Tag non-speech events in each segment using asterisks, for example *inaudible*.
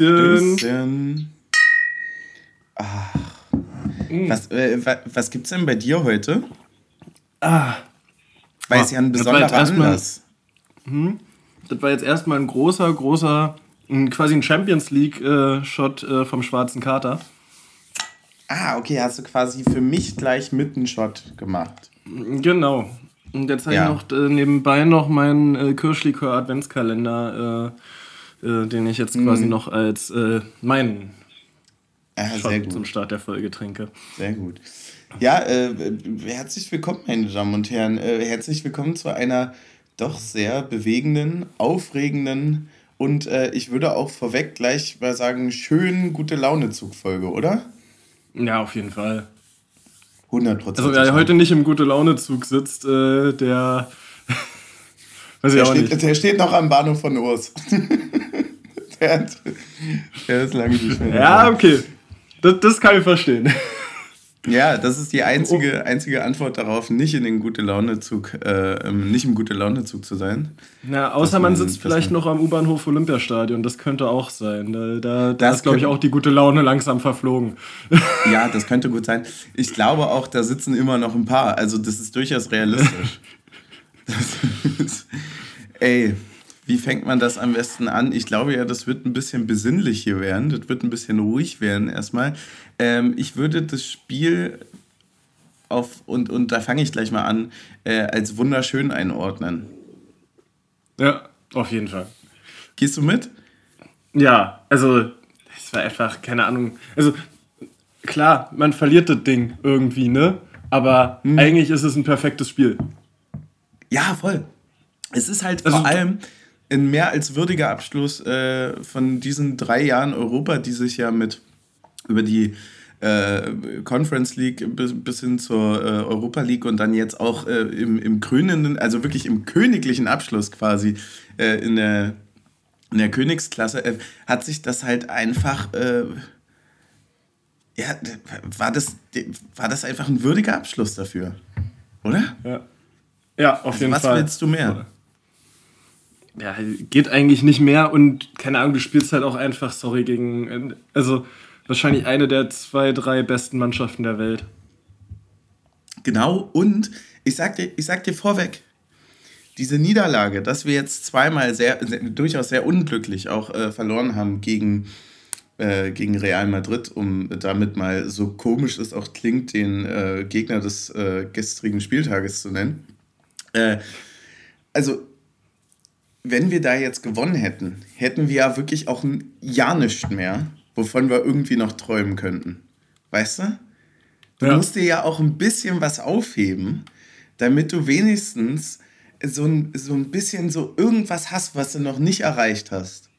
Stößchen. Stößchen. Ach. Mm. Was, äh, was gibt's denn bei dir heute? Ah. Weil es ja ein besonderer Anlass. Hm, das war jetzt erstmal ein großer, großer, quasi ein Champions League-Shot äh, äh, vom schwarzen Kater. Ah, okay, hast du quasi für mich gleich mit einen Shot gemacht. Genau. Und jetzt habe ja. ich noch äh, nebenbei noch meinen äh, Kirschlikör Adventskalender, äh, äh, den ich jetzt quasi mhm. noch als äh, meinen ah, Shot zum Start der Folge trinke. Sehr gut. Ja, äh, herzlich willkommen, meine Damen und Herren. herzlich willkommen zu einer doch sehr bewegenden, aufregenden und ich würde auch vorweg gleich mal sagen, schönen gute Laune-Zugfolge, oder? Ja, auf jeden Fall. 100 Also wer heute nicht im Gute-Laune-Zug sitzt, äh, der... weiß ich der, auch steht, nicht. der steht noch am Bahnhof von Urs. *laughs* der, hat, der ist lange nicht mehr. Ja, okay. Das, das kann ich verstehen. Ja, das ist die einzige, einzige Antwort darauf, nicht in den gute Laune Zug, äh, nicht im gute Laune Zug zu sein. Ja, außer man, man sitzt vielleicht noch am U-Bahnhof Olympiastadion, das könnte auch sein. Da, da, da ist, glaube ich, auch die gute Laune langsam verflogen. Ja, das könnte gut sein. Ich glaube auch, da sitzen immer noch ein paar. Also das ist durchaus realistisch. *laughs* ist, ey, wie fängt man das am besten an? Ich glaube ja, das wird ein bisschen besinnlich hier werden. Das wird ein bisschen ruhig werden erstmal. Ähm, ich würde das Spiel auf, und, und da fange ich gleich mal an, äh, als wunderschön einordnen. Ja, auf jeden Fall. Gehst du mit? Ja, also es war einfach, keine Ahnung. Also klar, man verliert das Ding irgendwie, ne? Aber hm. eigentlich ist es ein perfektes Spiel. Ja, voll. Es ist halt also, vor allem ein mehr als würdiger Abschluss äh, von diesen drei Jahren Europa, die sich ja mit über die äh, Conference League bis, bis hin zur äh, Europa League und dann jetzt auch äh, im, im krönenden, also wirklich im königlichen Abschluss quasi äh, in, der, in der Königsklasse, äh, hat sich das halt einfach, ja, war das, war das einfach ein würdiger Abschluss dafür, oder? Ja, ja auf also jeden was Fall. Was willst du mehr? ja, geht eigentlich nicht mehr und keine Ahnung, du spielst halt auch einfach, sorry, gegen, also wahrscheinlich eine der zwei, drei besten Mannschaften der Welt. Genau, und ich sag dir, ich sag dir vorweg, diese Niederlage, dass wir jetzt zweimal sehr, sehr durchaus sehr unglücklich auch äh, verloren haben gegen, äh, gegen Real Madrid, um damit mal so komisch es auch klingt, den äh, Gegner des äh, gestrigen Spieltages zu nennen. Äh, also wenn wir da jetzt gewonnen hätten, hätten wir ja wirklich auch ein Jahr nicht mehr, wovon wir irgendwie noch träumen könnten. Weißt du? Du ja. musst dir ja auch ein bisschen was aufheben, damit du wenigstens so ein, so ein bisschen so irgendwas hast, was du noch nicht erreicht hast.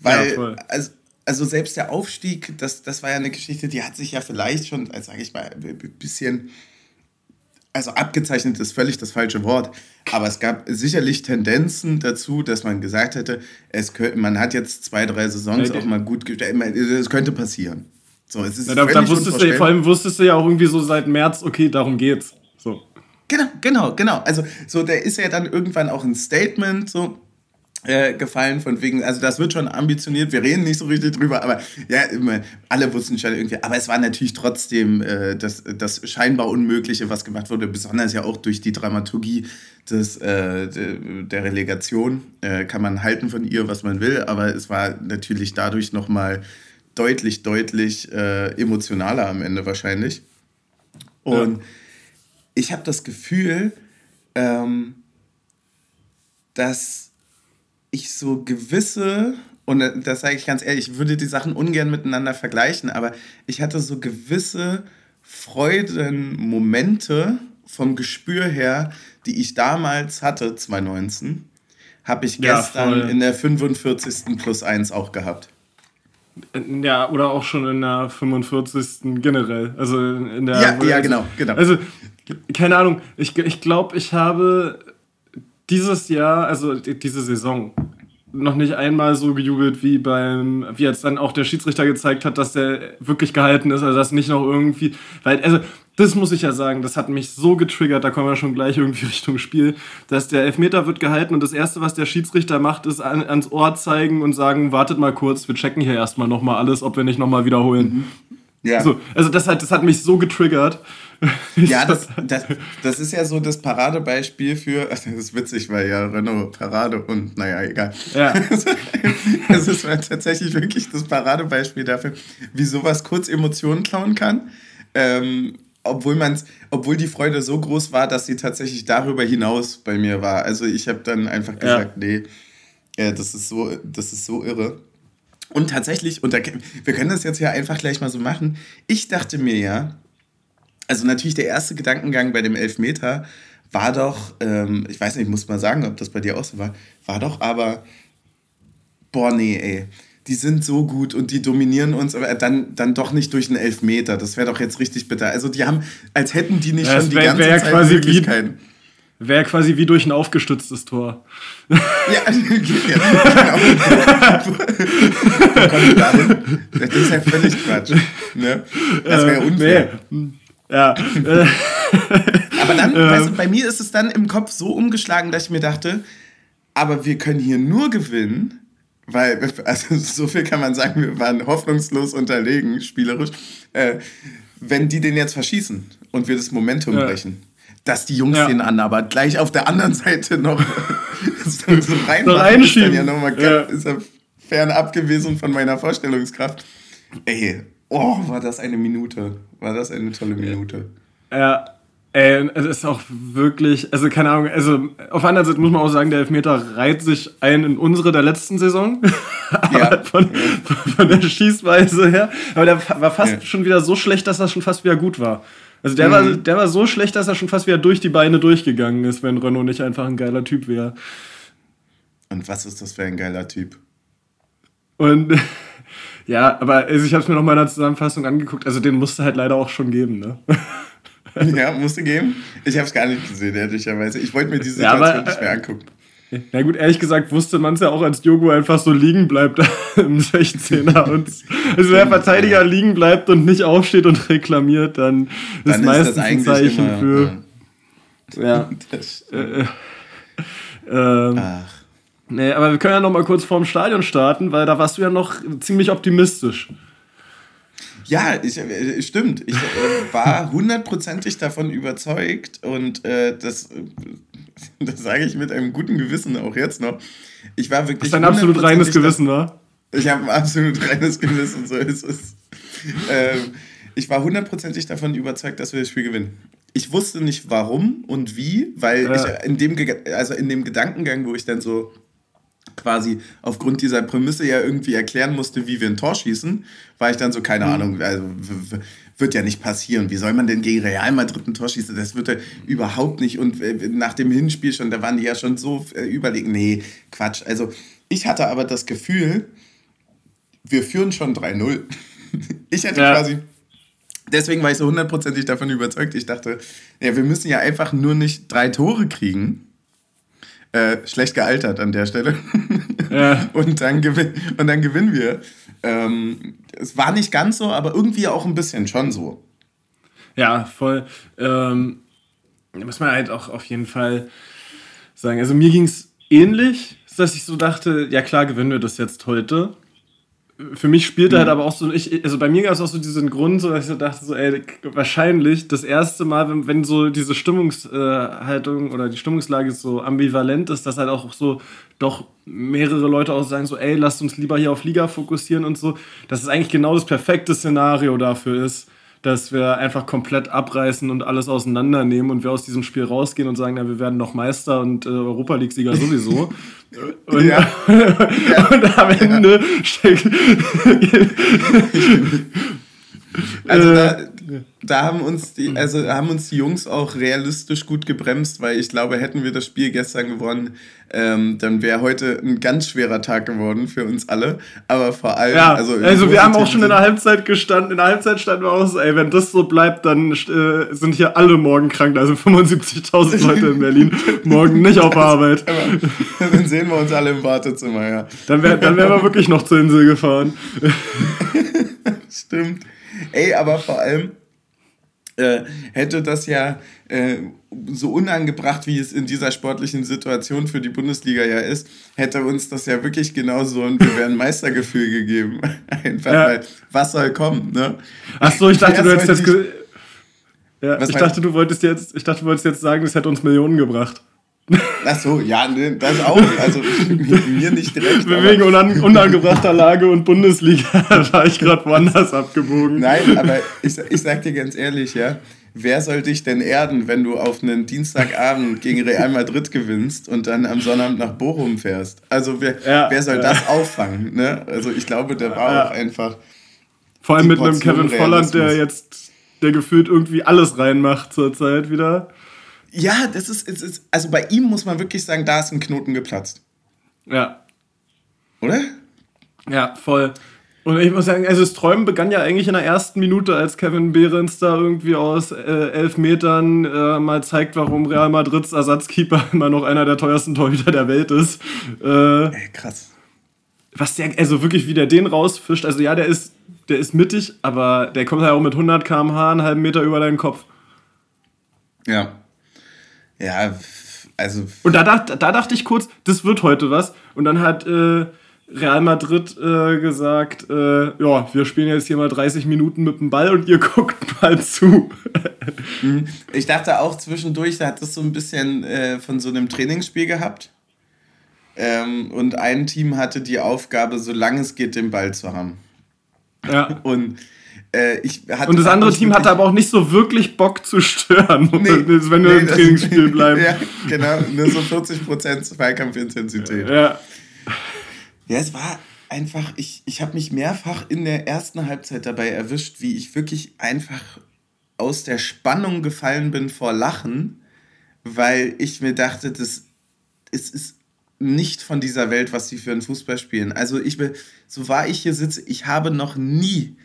Weil, ja, also, also selbst der Aufstieg, das, das war ja eine Geschichte, die hat sich ja vielleicht schon, sage ich mal, ein bisschen also abgezeichnet ist völlig das falsche Wort, aber es gab sicherlich Tendenzen dazu, dass man gesagt hätte, es könnte, man hat jetzt zwei, drei Saisons auch mal gut gestellt, es könnte passieren. So, es ist ja, da, da wusstest du, vor allem wusstest du ja auch irgendwie so seit März, okay, darum geht's. So. Genau, genau, genau. Also so, der ist ja dann irgendwann auch ein Statement, so, äh, gefallen, von wegen, also das wird schon ambitioniert, wir reden nicht so richtig drüber, aber ja, immer, alle wussten schon irgendwie, aber es war natürlich trotzdem äh, das, das scheinbar Unmögliche, was gemacht wurde, besonders ja auch durch die Dramaturgie des, äh, der Relegation, äh, kann man halten von ihr, was man will, aber es war natürlich dadurch nochmal deutlich, deutlich äh, emotionaler am Ende wahrscheinlich. Und ja. ich habe das Gefühl, ähm, dass ich so gewisse, und das sage ich ganz ehrlich, ich würde die Sachen ungern miteinander vergleichen, aber ich hatte so gewisse Freudenmomente vom Gespür her, die ich damals hatte, 2019, habe ich gestern ja, in der 45. plus 1 auch gehabt. Ja, oder auch schon in der 45. generell. Also in der. Ja, ja genau, genau. Also, keine Ahnung, ich, ich glaube, ich habe dieses Jahr, also diese Saison, noch nicht einmal so gejubelt wie beim, wie jetzt dann auch der Schiedsrichter gezeigt hat, dass der wirklich gehalten ist, also dass nicht noch irgendwie, weil, also das muss ich ja sagen, das hat mich so getriggert, da kommen wir schon gleich irgendwie *laughs* Richtung Spiel, dass der Elfmeter wird gehalten und das Erste, was der Schiedsrichter macht, ist an, ans Ohr zeigen und sagen, wartet mal kurz, wir checken hier erstmal nochmal alles, ob wir nicht nochmal wiederholen. Mhm. Ja. So, also das hat, das hat mich so getriggert. *laughs* Ja, das, das, das ist ja so das Paradebeispiel für, *laughs* das ist witzig, weil ja Renault Parade und naja, egal. Ja. *laughs* Das ist tatsächlich wirklich das Paradebeispiel dafür, wie sowas kurz Emotionen klauen kann. Ähm, obwohl man's, obwohl die Freude so groß war, dass sie tatsächlich darüber hinaus bei mir war. Also ich habe dann einfach gesagt, ja. nee, äh, das ist so, das ist so irre. Und tatsächlich, und da, wir können das jetzt ja einfach gleich mal so machen. Ich dachte mir ja, also natürlich der erste Gedankengang bei dem Elfmeter war doch, ähm, ich weiß nicht, ich muss mal sagen, ob das bei dir auch so war, war doch aber, boah, nee, ey die sind so gut und die dominieren uns, aber dann, dann doch nicht durch einen Elfmeter. Das wäre doch jetzt richtig bitter. Also die haben, als hätten die nicht ja, schon die wär, ganze wär Zeit quasi Möglichkeiten. Wäre quasi wie durch ein aufgestütztes Tor. Ja, *laughs* genau. Das ist ja völlig Quatsch. Ne? Das wäre ja unfair. Nee. Ja. *laughs* aber dann, ähm. weißt du, bei mir ist es dann im Kopf so umgeschlagen, dass ich mir dachte, aber wir können hier nur gewinnen, weil, *laughs* also so viel kann man sagen, wir waren hoffnungslos unterlegen, spielerisch, äh, wenn die den jetzt verschießen und wir das Momentum ja. brechen. Dass die Jungs ja. den an, aber gleich auf der anderen Seite noch *laughs* so reinmachen, ist dann ja nochmal ja. ist ja fernab gewesen von meiner Vorstellungskraft. Ey, oh, war das eine Minute. War das eine tolle Minute. Ja, Ey, es ist auch wirklich, also keine Ahnung, also auf der anderen Seite muss man auch sagen, der Elfmeter reiht sich ein in unsere der letzten Saison. *laughs* Ja. von, von, der Schießweise her. Aber der war fast ja. schon wieder so schlecht, dass das schon fast wieder gut war. Also der, mhm. war, der war so schlecht, dass er schon fast wieder durch die Beine durchgegangen ist, wenn Renault nicht einfach ein geiler Typ wäre. Und was ist das für ein geiler Typ? Und *laughs* ja, aber also ich habe es mir noch mal in der Zusammenfassung angeguckt. Also den musste halt leider auch schon geben, ne? *laughs* ja, musste geben. Ich habe es gar nicht gesehen, ehrlicherweise. Ich wollte mir diese Situation ja, aber, nicht mehr angucken. Na gut, ehrlich gesagt wusste man es ja auch, als Diogo einfach so liegen bleibt *laughs* im 16er. Und also der Verteidiger liegen bleibt und nicht aufsteht und reklamiert, dann, dann ist meistens das ein Zeichen immer, für. Ja. ja. *laughs* Äh, äh, ähm, Ach. Nee, aber wir können ja noch mal kurz vorm Stadion starten, weil da warst du ja noch ziemlich optimistisch. Ja, ich, äh, stimmt. Ich äh, war hundertprozentig davon überzeugt und äh, das, *laughs* das sage ich mit einem guten Gewissen auch jetzt noch. Ich war wirklich. Das ist ein absolut reines Gewissen, wa? Ich habe ein absolut reines Gewissen, so ist es. Ähm, ich war hundertprozentig davon überzeugt, dass wir das Spiel gewinnen. Ich wusste nicht warum und wie, weil ja. ich in dem, also in dem Gedankengang, wo ich dann so quasi aufgrund dieser Prämisse ja irgendwie erklären musste, wie wir ein Tor schießen, war ich dann so, keine mhm. Ahnung, also wird ja nicht passieren. Wie soll man denn gegen Real Madrid ein Tor schießen? Das wird ja überhaupt nicht. Und äh, nach dem Hinspiel schon, da waren die ja schon so äh, überlegen. Nee, Quatsch. Also ich hatte aber das Gefühl, wir führen schon 3-0. *laughs* Ich hätte ja. quasi deswegen war ich so hundertprozentig davon überzeugt. Ich dachte, ja, wir müssen ja einfach nur nicht drei Tore kriegen, äh, schlecht gealtert an der Stelle. *laughs* Ja. und, dann gewin und dann gewinnen wir. Ähm, es war nicht ganz so, aber irgendwie auch ein bisschen schon so. Ja, voll. Ähm, muss man halt auch auf jeden Fall sagen. Also mir ging es ähnlich, dass ich so dachte, ja klar, gewinnen wir das jetzt heute für mich spielte halt mhm. halt aber auch so, ich, also bei mir gab es auch so diesen Grund, so, dass ich so dachte, so, ey, wahrscheinlich das erste Mal, wenn, wenn so diese Stimmungshaltung äh, oder die Stimmungslage so ambivalent ist, dass halt auch so doch mehrere Leute auch sagen, so, ey, lasst uns lieber hier auf Liga fokussieren und so, dass es eigentlich genau das perfekte Szenario dafür ist, dass wir einfach komplett abreißen und alles auseinandernehmen und wir aus diesem Spiel rausgehen und sagen, ja, wir werden noch Meister und äh, Europa League-Sieger sowieso. *laughs* und, ja. *laughs* und am Ende *laughs* also da, da haben uns die, also haben uns die Jungs auch realistisch gut gebremst, weil ich glaube, hätten wir das Spiel gestern gewonnen, ähm, dann wäre heute ein ganz schwerer Tag geworden für uns alle. Aber vor allem, ja, also, also wir haben auch schon in der Halbzeit gestanden, in der Halbzeit standen wir auch so, ey, wenn das so bleibt, dann äh, sind hier alle morgen krank, also *laughs* 75.000 Leute in Berlin, morgen nicht auf *laughs* Arbeit. dann sehen wir uns alle im Wartezimmer, ja. Dann wären dann wär wir wirklich noch zur Insel gefahren. *laughs* Stimmt. Ey, aber vor allem äh, hätte das ja äh, so unangebracht, wie es in dieser sportlichen Situation für die Bundesliga ja ist, hätte uns das ja wirklich genauso ein wir wären Meistergefühl gegeben. *laughs* Einfach ja. weil, was soll kommen, ne? Ach so, ich dachte, du hättest jetzt. Ja, ich dachte, du wolltest jetzt, ich dachte, du wolltest jetzt sagen, das hätte uns Millionen gebracht. Ach so, ja, das auch. Also mir nicht direkt. Wegen unan unangebrachter Lage und Bundesliga *laughs* war ich gerade woanders abgebogen. Nein, aber ich, ich sag dir ganz ehrlich, ja, wer soll dich denn erden, wenn du auf einen Dienstagabend gegen Real Madrid gewinnst und dann am Sonnabend nach Bochum fährst? Also wer, ja, wer soll ja. das auffangen? Ne? Also ich glaube, der war ja. auch einfach. Vor allem mit einem Kevin Volland, der jetzt, der gefühlt irgendwie alles reinmacht zurzeit wieder. Ja, das ist, ist, ist, also bei ihm muss man wirklich sagen, da ist ein Knoten geplatzt. Ja. Oder? Ja, voll. Und ich muss sagen, also das Träumen begann ja eigentlich in der ersten Minute, als Kevin Behrens da irgendwie aus äh, elf Metern äh, mal zeigt, warum Real Madrids Ersatzkeeper *laughs* immer noch einer der teuersten Torhüter der Welt ist. Äh, Ey, krass. Was der, also wirklich, wie der den rausfischt, also ja, der ist, der ist mittig, aber der kommt halt auch mit 100 km/h einen halben Meter über deinen Kopf. Ja. Ja, also. Und da, dacht, da dachte ich kurz, das wird heute was. Und dann hat äh, Real Madrid äh, gesagt: äh, Ja, wir spielen jetzt hier mal 30 Minuten mit dem Ball und ihr *laughs* guckt mal zu. Mhm. ich dachte auch zwischendurch, da hat es so ein bisschen äh, von so einem Trainingsspiel gehabt. Ähm, und ein Team hatte die Aufgabe, solange es geht, den Ball zu haben. Ja. Und äh, und das andere Team hatte aber auch nicht so wirklich Bock zu stören, nee, *laughs* wenn wir nee, im Trainingsspiel bleiben. *laughs* ja, genau, nur so 40% Zweikampfintensität. Ja. Ja, es war einfach, ich, ich habe mich mehrfach in der ersten Halbzeit dabei erwischt, wie ich wirklich einfach aus der Spannung gefallen bin vor Lachen, weil ich mir dachte, das es ist nicht von dieser Welt, was sie für einen Fußball spielen. Also ich will, so wahr ich hier sitze, ich habe noch nie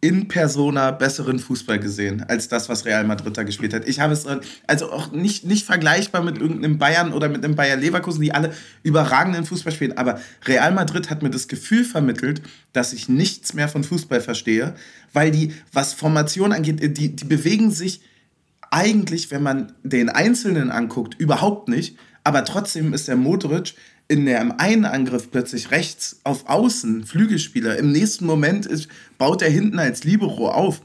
in Persona besseren Fußball gesehen, als das, was Real Madrid da gespielt hat. Ich habe es also auch nicht, nicht vergleichbar mit irgendeinem Bayern oder mit einem Bayer Leverkusen, die alle überragenden Fußball spielen. Aber Real Madrid hat mir das Gefühl vermittelt, dass ich nichts mehr von Fußball verstehe, weil die, was Formation angeht, die, die bewegen sich eigentlich, wenn man den Einzelnen anguckt, überhaupt nicht. Aber trotzdem ist der Modric in der einen Angriff plötzlich rechts auf Außen, Flügelspieler. Im nächsten Moment ist, baut er hinten als Libero auf.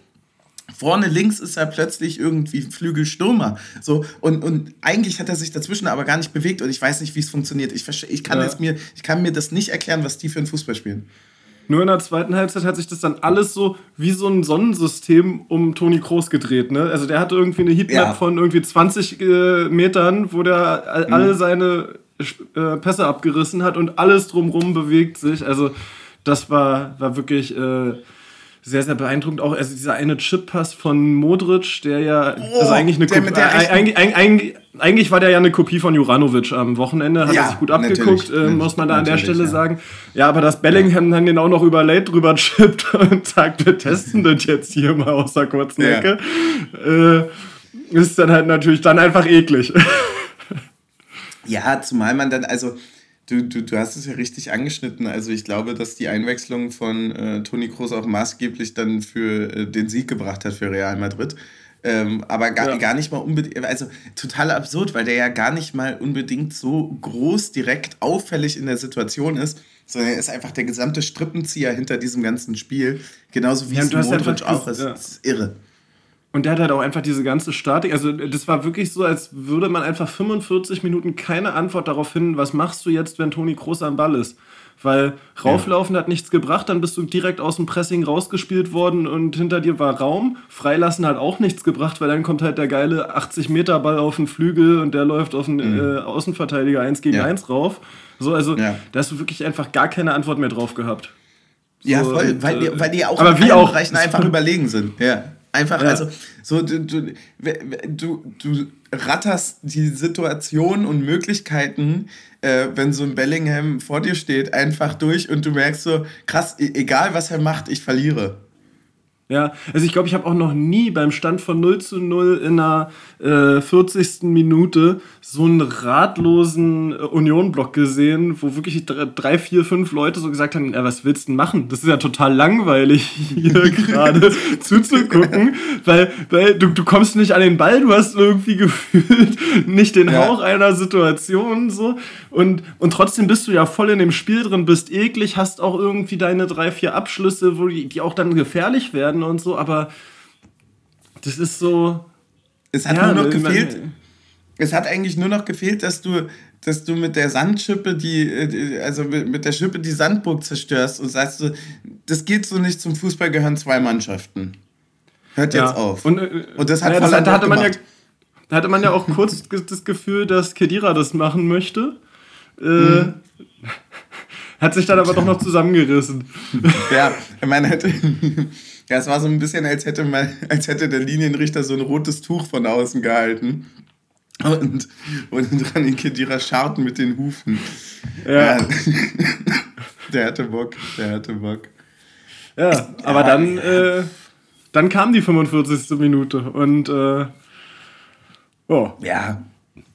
Vorne links ist er plötzlich irgendwie Flügelstürmer. So, und, und eigentlich hat er sich dazwischen aber gar nicht bewegt und ich weiß nicht, wie es funktioniert. Ich, ich, kann ja. es mir, ich kann mir das nicht erklären, was die für einen Fußball spielen. Nur in der zweiten Halbzeit hat sich das dann alles so wie so ein Sonnensystem um Toni Kroos gedreht. Ne? Also der hatte irgendwie eine Heatmap ja. von irgendwie 20 äh, Metern, wo der mhm. alle seine äh, Pässe abgerissen hat und alles drumherum bewegt sich. Also das war, war wirklich äh, sehr, sehr beeindruckend. Auch also dieser eine Chip-Pass von Modric, der ja oh, also eigentlich eine Kopie, eigentlich, eigentlich, eigentlich, war der ja eine Kopie von Juranovic am Wochenende, hat ja, er sich gut abgeguckt, äh, muss man da an der Stelle ja. sagen. Ja, aber dass Bellingham ja. dann den auch noch über Late drüber chippt *laughs* und sagt, wir testen das jetzt hier mal aus der kurzen Ecke, äh, ist dann halt natürlich dann einfach eklig. *laughs* Ja, zumal man dann, also du, du, du hast es ja richtig angeschnitten. Also ich glaube, dass die Einwechslung von äh, Toni Kroos auch maßgeblich dann für äh, den Sieg gebracht hat für Real Madrid. Ähm, aber gar, ja. gar nicht mal unbedingt, also total absurd, weil der ja gar nicht mal unbedingt so groß, direkt auffällig in der Situation ist, sondern er ist einfach der gesamte Strippenzieher hinter diesem ganzen Spiel. Genauso wie ja, es Modric auch ist. Ja. Das ist irre. Und der hat halt auch einfach diese ganze Statik. Also, das war wirklich so, als würde man einfach 45 Minuten keine Antwort darauf finden, was machst du jetzt, wenn Toni Kroos am Ball ist. Weil rauflaufen ja. hat nichts gebracht, dann bist du direkt aus dem Pressing rausgespielt worden und hinter dir war Raum. Freilassen hat auch nichts gebracht, weil dann kommt halt der geile 80-Meter-Ball auf den Flügel und der läuft auf den mhm. äh, Außenverteidiger 1 gegen ja. 1 rauf. So, also ja. da hast du wirklich einfach gar keine Antwort mehr drauf gehabt. So, ja, voll, weil, die, äh, weil die auch aber in wie auch, Bereichen einfach *laughs* überlegen sind. Ja. Einfach, ja. also, so, du, du, du, du ratterst die Situation und Möglichkeiten, äh, wenn so ein Bellingham vor dir steht, einfach durch und du merkst so, krass, e-, egal was er macht, ich verliere. Ja, also ich glaube, ich habe auch noch nie beim Stand von 0 zu 0 in der äh, 40. Minute so einen ratlosen äh, Union-Block gesehen, wo wirklich drei, vier, fünf Leute so gesagt haben, ja, was willst du denn machen? Das ist ja total langweilig, *laughs* hier *laughs* gerade zuzugucken, weil, weil du, du kommst nicht an den Ball, du hast irgendwie *laughs* gefühlt nicht den ja. Hauch einer Situation so und, und trotzdem bist du ja voll in dem Spiel drin, bist eklig, hast auch irgendwie deine drei, vier Abschlüsse, wo die, die auch dann gefährlich werden werden und so, aber das ist so. Es hat ja, nur noch gefehlt. Es hat eigentlich nur noch gefehlt, dass du, dass du mit der Sandschippe die, also mit der Schippe die Sandburg zerstörst und sagst so, das geht so nicht, zum Fußball gehören zwei Mannschaften. Hört ja. jetzt auf. Und, äh, und das hat ja, das, da hatte man ja, da hatte man ja auch kurz *laughs* das Gefühl, dass Kedira das machen möchte. Äh, mhm. *laughs* Hat sich dann aber doch noch zusammengerissen. Ja, ich meine, hätte, *laughs* ja, es war so ein bisschen, als hätte, man, *laughs* als hätte der Linienrichter so ein rotes Tuch von außen gehalten. Und, und Rani Kedira scharten mit den Hufen. Ja. ja. *laughs* der hatte Bock, der hatte Bock. Ja, aber ja. dann, äh, dann kam die 45. Minute und äh, oh. Ja.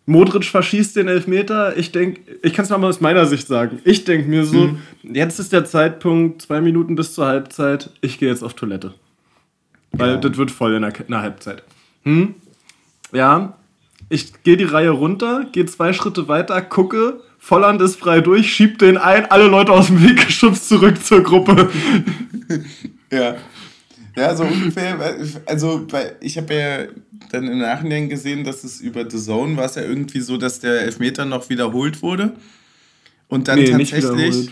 Modric verschießt den Elfmeter. Ich denke, ich kann es mal aus meiner Sicht sagen. Ich denke mir so, mhm. jetzt ist der Zeitpunkt, zwei Minuten bis zur Halbzeit. Ich gehe jetzt auf Toilette. Weil ja. das wird voll in der, in der Halbzeit. Hm? Ja, ich gehe die Reihe runter, gehe zwei Schritte weiter, gucke, Volland ist frei durch, schiebt den ein, alle Leute aus dem Weg *laughs* geschubst zurück zur Gruppe. *laughs* ja. Ja, so ungefähr. Also, ich habe ja dann im Nachhinein gesehen, dass es über The Zone war es ja irgendwie so, dass der Elfmeter noch wiederholt wurde. Und dann nee, tatsächlich.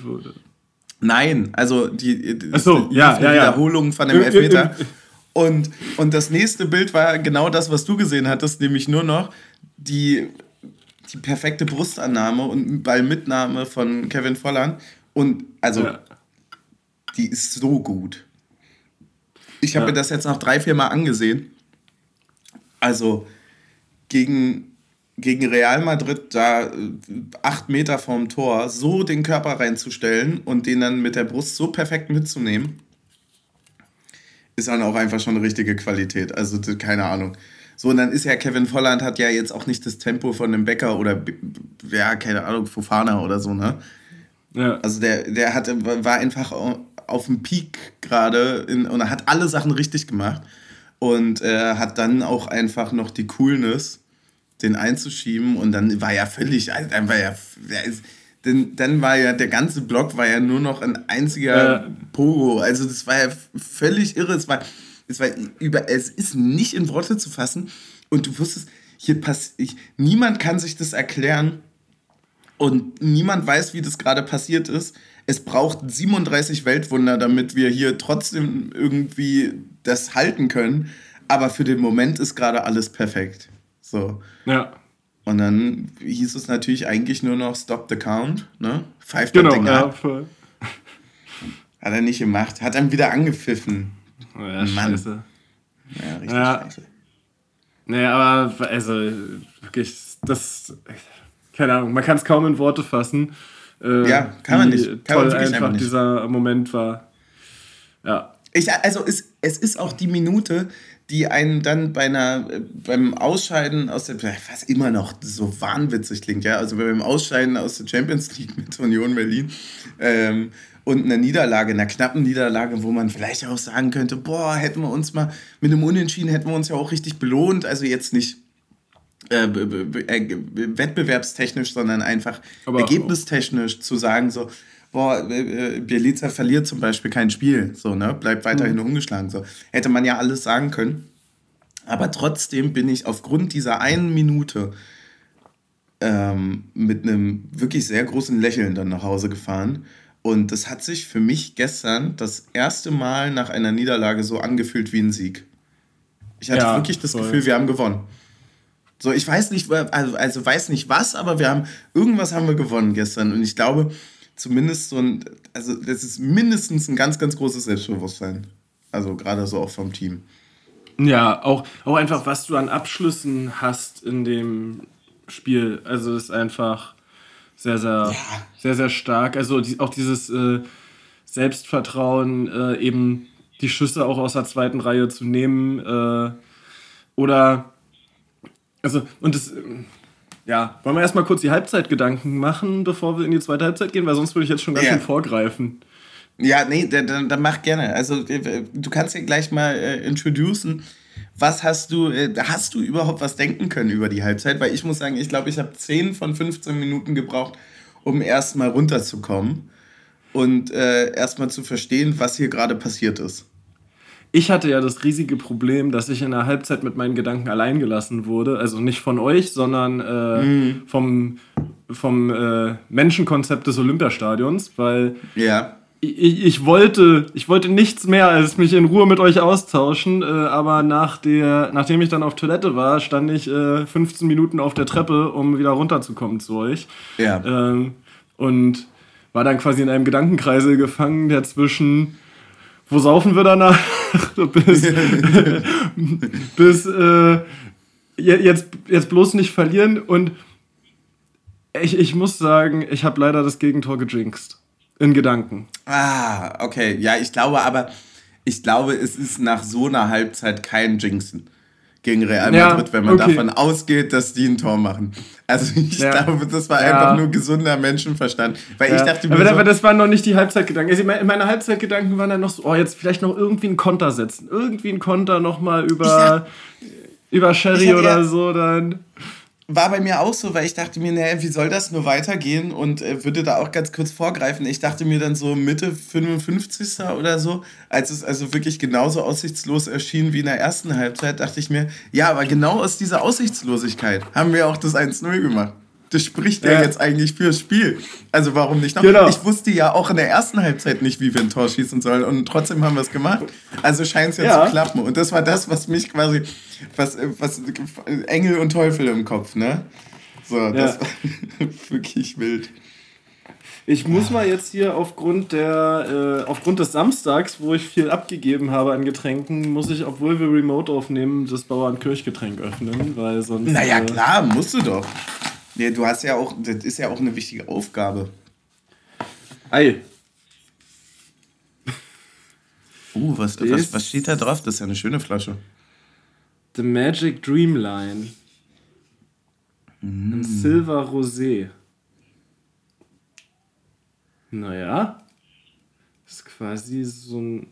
Nein, also die, die, so, ja, ja, Wiederholung von dem Elfmeter. Und, und das nächste Bild war genau das, was du gesehen hattest, nämlich nur noch die, die perfekte Brustannahme und Ballmitnahme von Kevin Volland. Und also, ja. die ist so gut. Ich habe ja. mir das jetzt noch drei, vier Mal angesehen. Also gegen, gegen Real Madrid da äh, acht Meter vom Tor so den Körper reinzustellen und den dann mit der Brust so perfekt mitzunehmen, ist dann auch einfach schon eine richtige Qualität. Also keine Ahnung. So, und dann ist ja Kevin Volland hat ja jetzt auch nicht das Tempo von einem Becker oder, ja, keine Ahnung, Fofana oder so, ne? Ja. Also der, der hatte, war einfach auf dem Peak gerade und er hat alle Sachen richtig gemacht und äh, hat dann auch einfach noch die Coolness, den einzuschieben und dann war ja völlig, also dann war ja, denn, dann war ja der ganze Block war ja nur noch ein einziger ja. Pogo, also das war ja völlig irre, es war, es war über, es ist nicht in Worte zu fassen und du wusstest, hier passiert, niemand kann sich das erklären und niemand weiß, wie das gerade passiert ist es braucht 37 Weltwunder, damit wir hier trotzdem irgendwie das halten können. Aber für den Moment ist gerade alles perfekt. So. Ja. Und dann hieß es natürlich eigentlich nur noch Stop the Count, ne? Pfeift genau, Ding ja. Voll. Hat er nicht gemacht. Hat dann wieder angepfiffen. Oh ja, Mann. scheiße. Ja, richtig ja. scheiße. Nee, aber also wirklich, das, keine Ahnung, man kann es kaum in Worte fassen. Äh, ja, kann man nicht. Kann toll man einfach, nicht. dieser Moment war. Ja. Ich, also es, es ist auch die Minute, die einen dann bei einer, beim Ausscheiden aus der, was immer noch so wahnwitzig klingt, ja, also beim Ausscheiden aus der Champions League *laughs* mit Union Berlin ähm, und einer Niederlage, einer knappen Niederlage, wo man vielleicht auch sagen könnte, boah, hätten wir uns mal mit einem Unentschieden, hätten wir uns ja auch richtig belohnt, also jetzt nicht äh, äh, wettbewerbstechnisch, sondern einfach Aber ergebnistechnisch zu sagen, so, boah, äh, Bielica verliert zum Beispiel kein Spiel, so, ne, bleibt weiterhin mhm. ungeschlagen, so. Hätte man ja alles sagen können. Aber trotzdem bin ich aufgrund dieser einen Minute ähm, mit einem wirklich sehr großen Lächeln dann nach Hause gefahren. Und das hat sich für mich gestern das erste Mal nach einer Niederlage so angefühlt wie ein Sieg. Ich hatte ja, wirklich das voll. Gefühl, wir haben gewonnen. So, ich weiß nicht, also, also weiß nicht was, aber wir haben, irgendwas haben wir gewonnen gestern. Und ich glaube, zumindest so ein, also das ist mindestens ein ganz, ganz großes Selbstbewusstsein. Also gerade so auch vom Team. Ja, auch, auch einfach, was du an Abschlüssen hast in dem Spiel. Also ist einfach sehr, sehr, ja. sehr, sehr stark. Also die, auch dieses äh, Selbstvertrauen, äh, eben die Schüsse auch aus der zweiten Reihe zu nehmen. Äh, oder, also, und das, ja, wollen wir erstmal kurz die Halbzeitgedanken machen, bevor wir in die zweite Halbzeit gehen, weil sonst würde ich jetzt schon ganz ja. schön vorgreifen. Ja, nee, dann, dann mach gerne. Also, äh, du kannst ja gleich mal äh, introducen. Was hast du, äh, hast du überhaupt was denken können über die Halbzeit? Weil ich muss sagen, ich glaube, ich habe 10 von 15 Minuten gebraucht, um erstmal runterzukommen und äh, erstmal zu verstehen, was hier gerade passiert ist. Ich hatte ja das riesige Problem, dass ich in der Halbzeit mit meinen Gedanken allein gelassen wurde. Also nicht von euch, sondern äh, mhm. vom, vom äh, Menschenkonzept des Olympiastadions, weil ja. ich, ich, wollte, ich wollte nichts mehr als mich in Ruhe mit euch austauschen, äh, aber nach der, nachdem ich dann auf Toilette war, stand ich 15 äh, Minuten auf der Treppe, um wieder runterzukommen zu euch. Ja. Ähm, und war dann quasi in einem Gedankenkreisel gefangen, der zwischen wo saufen wir danach? *laughs* bis *laughs* bis äh, jetzt, jetzt bloß nicht verlieren. Und ich, ich muss sagen, ich habe leider das Gegentor gejinxt. In Gedanken. Ah, okay. Ja, ich glaube aber, ich glaube, es ist nach so einer Halbzeit kein Jinxen gegen Real Madrid, ja, wenn man okay. davon ausgeht, dass die ein Tor machen. Also ich ja. glaube, das war ja. einfach nur gesunder Menschenverstand. Weil ich dachte aber, so, aber das waren noch nicht die Halbzeitgedanken. Also meine Halbzeitgedanken waren dann noch so, oh, jetzt vielleicht noch irgendwie einen Konter setzen. Irgendwie einen Konter nochmal über, über Sherry oder so dann war bei mir auch so, weil ich dachte mir, naja, wie soll das nur weitergehen? Und äh, würde da auch ganz kurz vorgreifen. Ich dachte mir dann so Mitte 55. oder so, als es also wirklich genauso aussichtslos erschien wie in der ersten Halbzeit, dachte ich mir, ja, aber genau aus dieser Aussichtslosigkeit haben wir auch das 1-0 gemacht das spricht ja. ja jetzt eigentlich fürs Spiel. Also warum nicht noch? Genau. Ich wusste ja auch in der ersten Halbzeit nicht, wie wir ein Tor schießen sollen und trotzdem haben wir es gemacht. Also scheint es ja, ja, zu klappen. Und das war das, was mich quasi, was, was Engel und Teufel im Kopf, ne? So, ja. das war *laughs* wirklich wild. Ich muss mal jetzt hier aufgrund der äh, aufgrund des Samstags, wo ich viel abgegeben habe an Getränken, muss ich, obwohl wir Remote aufnehmen, das Bauernkirchgetränk öffnen, weil sonst. Naja, äh, klar, musst du doch. Nee, du hast ja auch, das ist ja auch eine wichtige Aufgabe. Ei. *laughs* Uh, was, was, was steht da drauf? Das ist ja eine schöne Flasche. The Magic Dreamline. Mm. Ein Silver Rosé. Naja. Das ist quasi so ein.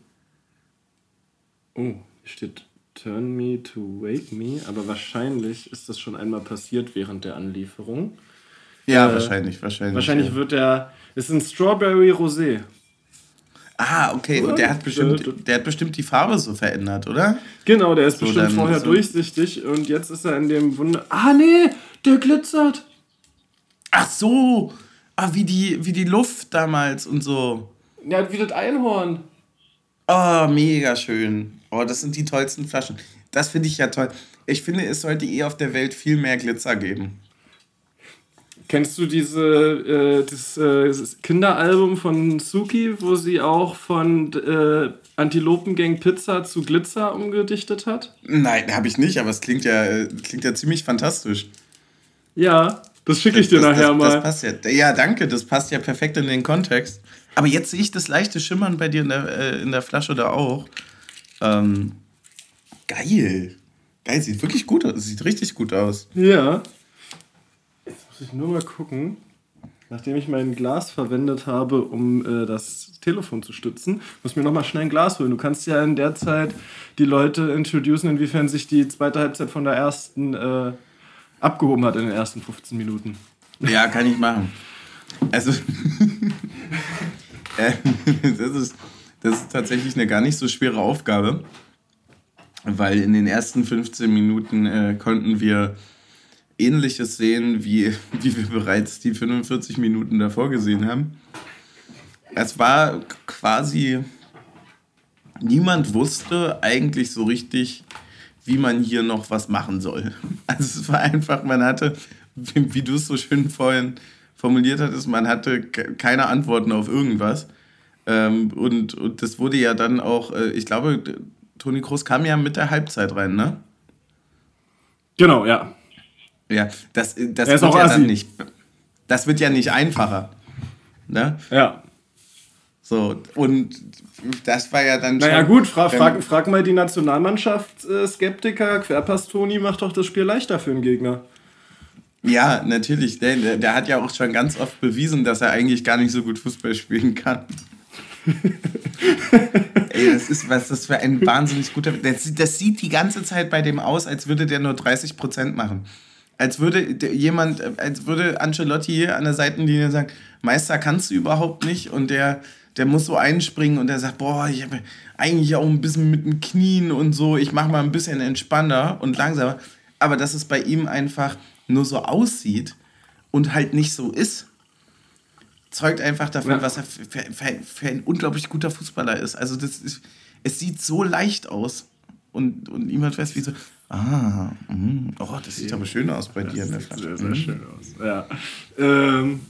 Oh, hier steht Turn Me to Wake Me, aber wahrscheinlich ist das schon einmal passiert während der Anlieferung. Ja, äh, wahrscheinlich, wahrscheinlich. Wahrscheinlich ja. wird der. Ist ein Strawberry Rosé. Ah, okay. Und der hat bestimmt, der hat bestimmt die Farbe so verändert, oder? Genau, der ist so bestimmt vorher so durchsichtig und jetzt ist er in dem Wunder. Ah, nee, der glitzert. Ach so. Ah, wie die, wie die Luft damals und so. Ja, wie das Einhorn. Oh, mega schön. Oh, das sind die tollsten Flaschen. Das finde ich ja toll. Ich finde, es sollte eh auf der Welt viel mehr Glitzer geben. Kennst du diese äh, das, äh, das Kinderalbum von Suki, wo sie auch von äh, Antilopengang Pizza zu Glitzer umgedichtet hat? Nein, habe ich nicht, aber es klingt ja, klingt ja ziemlich fantastisch. Ja, das schicke ich dir das, nachher das, mal. Das passt ja. ja, danke, das passt ja perfekt in den Kontext. Aber jetzt sehe ich das leichte Schimmern bei dir in der, äh, in der Flasche da auch. Ähm, geil. Geil, sieht wirklich gut aus. Sieht richtig gut aus. Ja. Jetzt muss ich nur mal gucken. Nachdem ich mein Glas verwendet habe, um äh, das Telefon zu stützen, muss ich mir nochmal schnell ein Glas holen. Du kannst ja in der Zeit die Leute introducen, inwiefern sich die zweite Halbzeit von der ersten äh, abgehoben hat in den ersten 15 Minuten. Ja, kann ich machen. Also, *laughs* äh, *laughs* das, ist, das ist tatsächlich eine gar nicht so schwere Aufgabe, weil in den ersten 15 Minuten äh, konnten wir Ähnliches sehen, wie, *laughs* wie wir bereits die 45 Minuten davor gesehen haben. Es war quasi, niemand wusste eigentlich so richtig, wie man hier noch was machen soll. *laughs* Also es war einfach, man hatte, wie, wie du es so schön vorhin formuliert hattest, man hatte keine Antworten auf irgendwas. Ähm, und, und das wurde ja dann auch, äh, ich glaube, Toni Kroos kam ja mit der Halbzeit rein, ne? Genau, ja. Ja, das, das wird ja dann nicht. Das wird ja nicht einfacher. Ne? Ja. So, und das war ja dann schon. Naja, gut, fra frag, frag mal die Nationalmannschaft-Skeptiker. Querpass Toni macht doch das Spiel leichter für den Gegner. Ja, natürlich. Der, der hat ja auch schon ganz oft bewiesen, dass er eigentlich gar nicht so gut Fußball spielen kann. *laughs* Ey, das ist was das für ein wahnsinnig guter. Das, das, sieht die ganze Zeit bei dem aus, als würde der nur 30 Prozent machen. Als würde jemand, als würde Ancelotti hier an der Seitenlinie sagen, Meister kannst du überhaupt nicht und der, der muss so einspringen und der sagt, boah, ich habe eigentlich auch ein bisschen mit den Knien und so, ich mache mal ein bisschen entspannter und langsamer. Aber dass es bei ihm einfach nur so aussieht und halt nicht so ist zeugt einfach davon, ja. was er für, für, für, ein unglaublich guter Fußballer ist. Also das ist, es sieht so leicht aus. Und, und niemand weiß, wie so, ah, mh, oh, das sieht aber schön aus bei das dir in der Flasche. Sehr, sehr mhm. schön aus, ja. Ähm,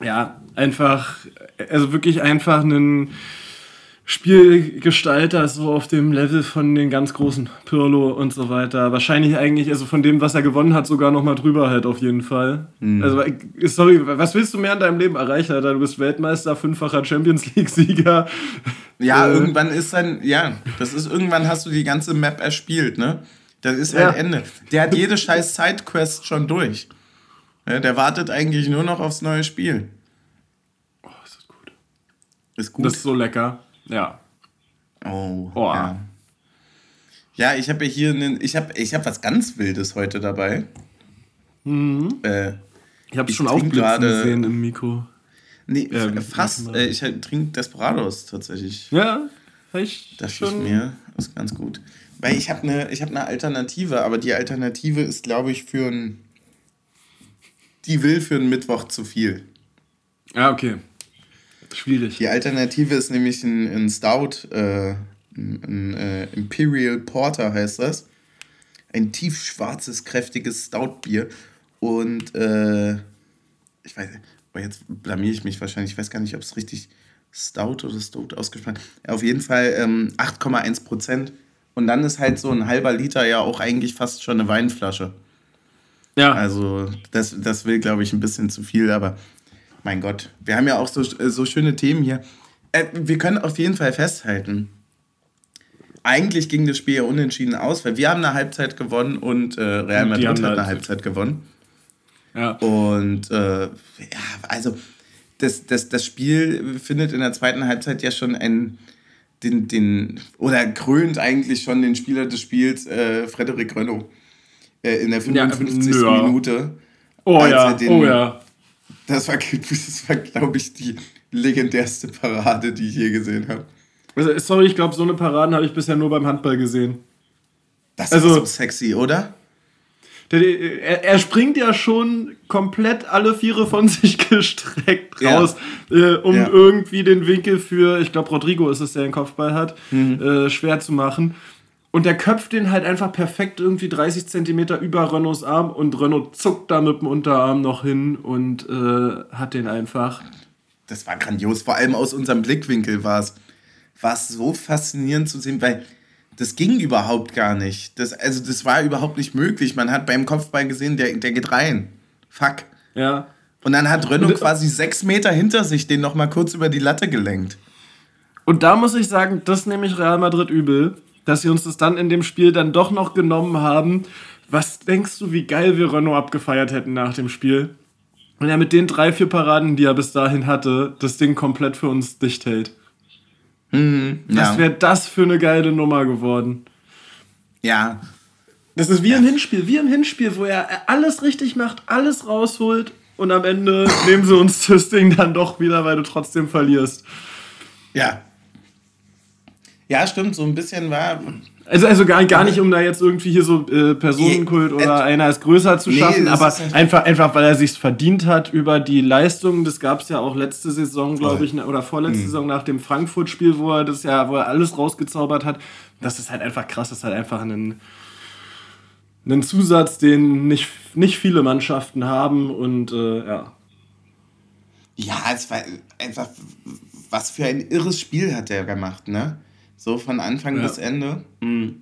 ja, einfach, also wirklich einfach einen Spielgestalter so auf dem Level von den ganz großen Pirlo und so weiter. Wahrscheinlich eigentlich, also von dem, was er gewonnen hat, sogar noch mal drüber halt auf jeden Fall. Mhm. Also, sorry, was willst du mehr in deinem Leben erreichen, Alter? Du bist Weltmeister, fünffacher Champions League-Sieger. Ja, äh, irgendwann ist dann, ja, das ist, irgendwann hast du die ganze Map erspielt, ne? Das ist halt ja. Ende. Der hat jede scheiß Sidequest schon durch. Ja, der wartet eigentlich nur noch aufs neue Spiel. Oh, ist das gut. Ist gut. Das ist so lecker. Ja. Oh. Boah. Ja. Ja, ich habe ja hier einen, ich habe ich hab was ganz Wildes heute dabei. Mhm. Äh, ich habe schon aufblitzen gesehen im Mikro. Nee, ähm, fast. Äh, ich halt, trinke Desperados tatsächlich. Ja, ich Das schon. ich mir. Das ist ganz gut. Weil ich habe eine hab ne Alternative, aber die Alternative ist, glaube ich, für ein. Die will für einen Mittwoch zu viel. Ja, okay. Schwierig. Die Alternative ist nämlich ein, ein Stout, äh, ein, ein äh, Imperial Porter heißt das. Ein tiefschwarzes, kräftiges Stout-Bier. Und äh, ich weiß, aber jetzt blamier ich mich wahrscheinlich. Ich weiß gar nicht, ob es richtig Stout oder Stout ausgesprochen. Auf jeden Fall ähm, 8,1 Prozent. Und dann ist halt so ein halber Liter ja auch eigentlich fast schon eine Weinflasche. Ja. Also, das, das will, glaube ich, ein bisschen zu viel, aber mein Gott, wir haben ja auch so, so schöne Themen hier. Äh, wir können auf jeden Fall festhalten, eigentlich ging das Spiel ja unentschieden aus, weil wir haben eine Halbzeit gewonnen und äh, Real Madrid hat eine Halbzeit gewonnen. Ja. Und äh, ja, also das, das, das Spiel findet in der zweiten Halbzeit ja schon ein, den, den, oder krönt eigentlich schon den Spieler des Spiels, äh, Frederik Renault, äh, in der 55. Ja, Minute. Oh ja, den, oh ja. Das war, das war glaube ich, die legendärste Parade, die ich je gesehen habe. Also, sorry, ich glaube, so eine Paraden habe ich bisher nur beim Handball gesehen. Das also, ist so sexy, oder? Der, er, er, springt ja schon komplett alle Viere von *laughs* sich gestreckt raus, ja. äh, um ja. irgendwie den Winkel für, ich glaube, Rodrigo ist es, der den Kopfball hat, mhm. äh, schwer zu machen. Und der köpft den halt einfach perfekt irgendwie 30 Zentimeter über Renaults Arm und Renault zuckt da mit dem Unterarm noch hin und äh, hat den einfach. Das war grandios, vor allem aus unserem Blickwinkel war es war so faszinierend zu sehen, weil das ging überhaupt gar nicht. Das, also das war überhaupt nicht möglich. Man hat beim Kopfball gesehen, der, der geht rein. Fuck. Ja. Und dann hat Renault quasi sechs Meter hinter sich den nochmal kurz über die Latte gelenkt. Und da muss ich sagen, das nehme ich Real Madrid übel dass sie uns das dann in dem Spiel dann doch noch genommen haben. Was denkst du, wie geil wir Renault abgefeiert hätten nach dem Spiel? Wenn er mit den drei, vier Paraden, die er bis dahin hatte, das Ding komplett für uns dicht hält. Mhm, ja. Was wäre das für eine geile Nummer geworden? Ja. Das ist wie ja. im Hinspiel, wie im Hinspiel, wo er alles richtig macht, alles rausholt und am Ende nehmen sie uns das Ding dann doch wieder, weil du trotzdem verlierst. Ja, ja, stimmt, so ein bisschen war. Also, also gar, gar nicht, um da jetzt irgendwie hier so äh, Personenkult oder äh, einer ist größer zu schaffen, nee, aber einfach, einfach, weil er sich verdient hat über die Leistungen. Das gab es ja auch letzte Saison, glaube ich, oder vorletzte mhm. Saison nach dem Frankfurt-Spiel, wo er das ja, wo er alles rausgezaubert hat. Das ist halt einfach krass, das ist halt einfach ein, ein Zusatz, den nicht, nicht viele Mannschaften haben und äh, ja. Ja, es war einfach, was für ein irres Spiel hat er gemacht, ne? So von Anfang ja. bis Ende. Mhm.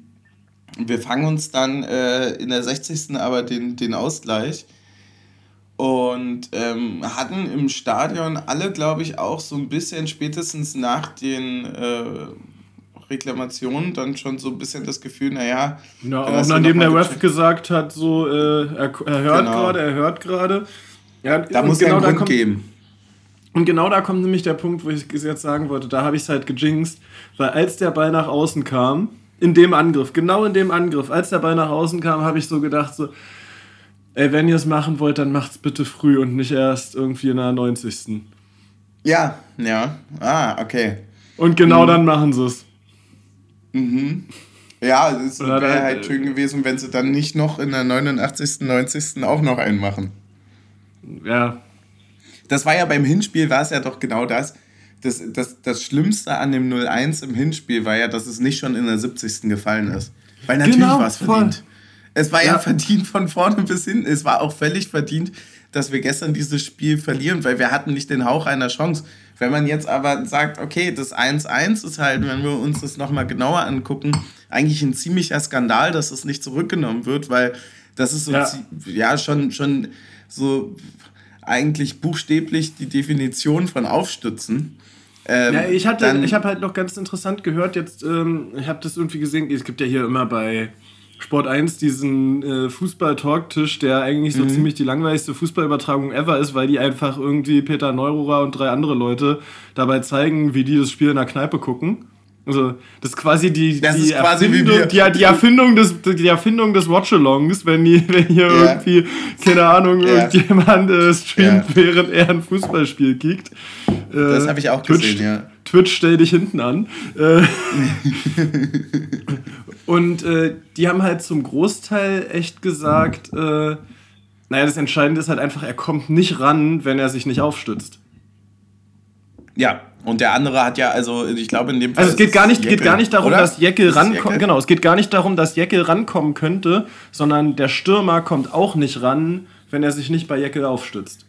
Wir fangen uns dann äh, in der 60. aber den, den Ausgleich und ähm, hatten im Stadion alle, glaube ich, auch so ein bisschen spätestens nach den äh, Reklamationen dann schon so ein bisschen das Gefühl, naja. Ja, auch nachdem der Ref gesagt hat, so, äh, er, er hört genau. gerade, er hört gerade. Da muss genau ja einen Grund kommt, geben. Und genau da kommt nämlich der Punkt, wo ich jetzt sagen wollte, da habe ich es halt gejinxt, weil als der Ball nach außen kam, in dem Angriff, genau in dem Angriff, als der Ball nach außen kam, habe ich so gedacht, so, ey, wenn ihr es machen wollt, dann macht es bitte früh und nicht erst irgendwie in der 90. Ja, ja. Ah, okay. Und genau mhm. dann machen sie es. Mhm. Ja, es wäre halt schön gewesen, wenn sie dann nicht noch in der 89., 90. auch noch einen machen. Ja. Das war ja beim Hinspiel, war es ja doch genau das. Das, das. das Schlimmste an dem 0-1 im Hinspiel war ja, dass es nicht schon in der 70. gefallen ist. Weil natürlich genau, war es verdient. Voll. Es war ja. ja verdient von vorne bis hinten. Es war auch völlig verdient, dass wir gestern dieses Spiel verlieren, weil wir hatten nicht den Hauch einer Chance. Wenn man jetzt aber sagt, okay, das 1-1 ist halt, wenn wir uns das nochmal genauer angucken, eigentlich ein ziemlicher Skandal, dass es nicht zurückgenommen wird, weil das ist so ja, ja schon, schon so eigentlich buchstäblich die Definition von Aufstützen. Ähm, ja, ich hatte, ich habe halt noch ganz interessant gehört, jetzt, ähm, ich habe das irgendwie gesehen, es gibt ja hier immer bei Sport 1 diesen äh, Fußball-Talktisch, der eigentlich so mhm. ziemlich die langweiligste Fußballübertragung ever ist, weil die einfach irgendwie Peter Neururer und drei andere Leute dabei zeigen, wie die das Spiel in der Kneipe gucken. Also, das ist quasi die, das die, quasi Erfindung, die, die, Erfindung des, die Erfindung des Watchalongs, wenn, die, *laughs* wenn hier yeah. irgendwie, keine Ahnung, yeah. irgendjemand äh, streamt, yeah. während er ein Fußballspiel kickt. Äh, das habe ich auch Twitch, gesehen, ja. Twitch stell dich hinten an. Äh, *laughs* und äh, die haben halt zum Großteil echt gesagt, äh, naja, das Entscheidende ist halt einfach, er kommt nicht ran, wenn er sich nicht aufstützt. Ja, und der andere hat ja, also ich glaube in dem Fall. Also es geht gar nicht, geht gar nicht darum, oder? dass Jeckel rankommt. Genau, es geht gar nicht darum, dass Jeckel rankommen könnte, sondern der Stürmer kommt auch nicht ran, wenn er sich nicht bei Jeckel aufstützt.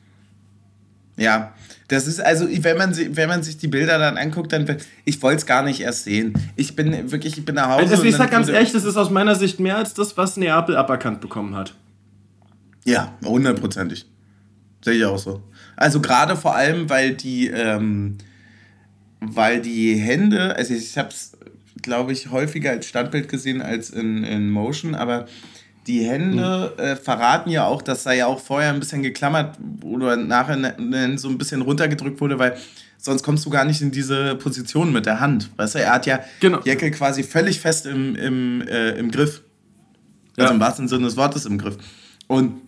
Ja, das ist also, wenn man, wenn man sich die Bilder dann anguckt, dann. Ich wollte es gar nicht erst sehen. Ich bin wirklich, ich bin nach Hause. Also, ich sag ganz ehrlich, das ist aus meiner Sicht mehr als das, was Neapel aberkannt bekommen hat. Ja, hundertprozentig. Sehe ich auch so. Also, gerade vor allem, weil die. Ähm, weil die Hände, also ich habe es, glaube ich, häufiger als Standbild gesehen als in, in Motion, aber die Hände mhm. äh, verraten ja auch, dass da ja auch vorher ein bisschen geklammert oder nachher so ein bisschen runtergedrückt wurde, weil sonst kommst du gar nicht in diese Position mit der Hand. Weißt du, er hat ja genau. Jeckel quasi völlig fest im, im, äh, im Griff. Also ja. im wahrsten Sinne des Wortes im Griff. Und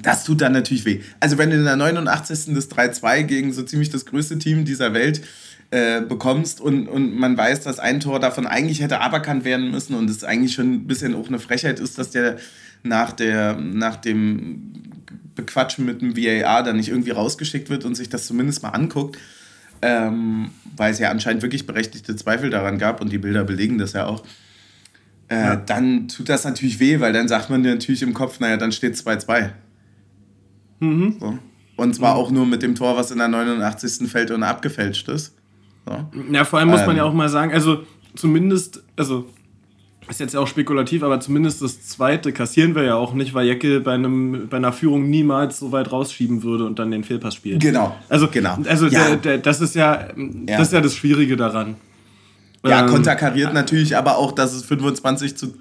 das tut dann natürlich weh. Also wenn du in der 89. das 3-2 gegen so ziemlich das größte Team dieser Welt äh, bekommst und, und man weiß, dass ein Tor davon eigentlich hätte aberkannt werden müssen und es eigentlich schon ein bisschen auch eine Frechheit ist, dass der nach, der, nach dem Bequatschen mit dem VAR dann nicht irgendwie rausgeschickt wird und sich das zumindest mal anguckt, ähm, weil es ja anscheinend wirklich berechtigte Zweifel daran gab und die Bilder belegen das ja auch. Äh, ja. Dann tut das natürlich weh, weil dann sagt man natürlich im Kopf, naja, dann steht 2-2. Mhm. So. Und zwar mhm. auch nur mit dem Tor, was in der 89. fällt und abgefälscht ist. So. Ja, vor allem muss ähm, man ja auch mal sagen, also zumindest, also ist jetzt ja auch spekulativ, aber zumindest das zweite kassieren wir ja auch nicht, weil Jecke bei, einem, bei einer Führung niemals so weit rausschieben würde und dann den Fehlpass spielt. Genau. Also, genau. also ja. Der, der, das, ist ja, ja, das ist ja das Schwierige daran. Ja, ähm, konterkariert natürlich, aber auch, dass es 25 zu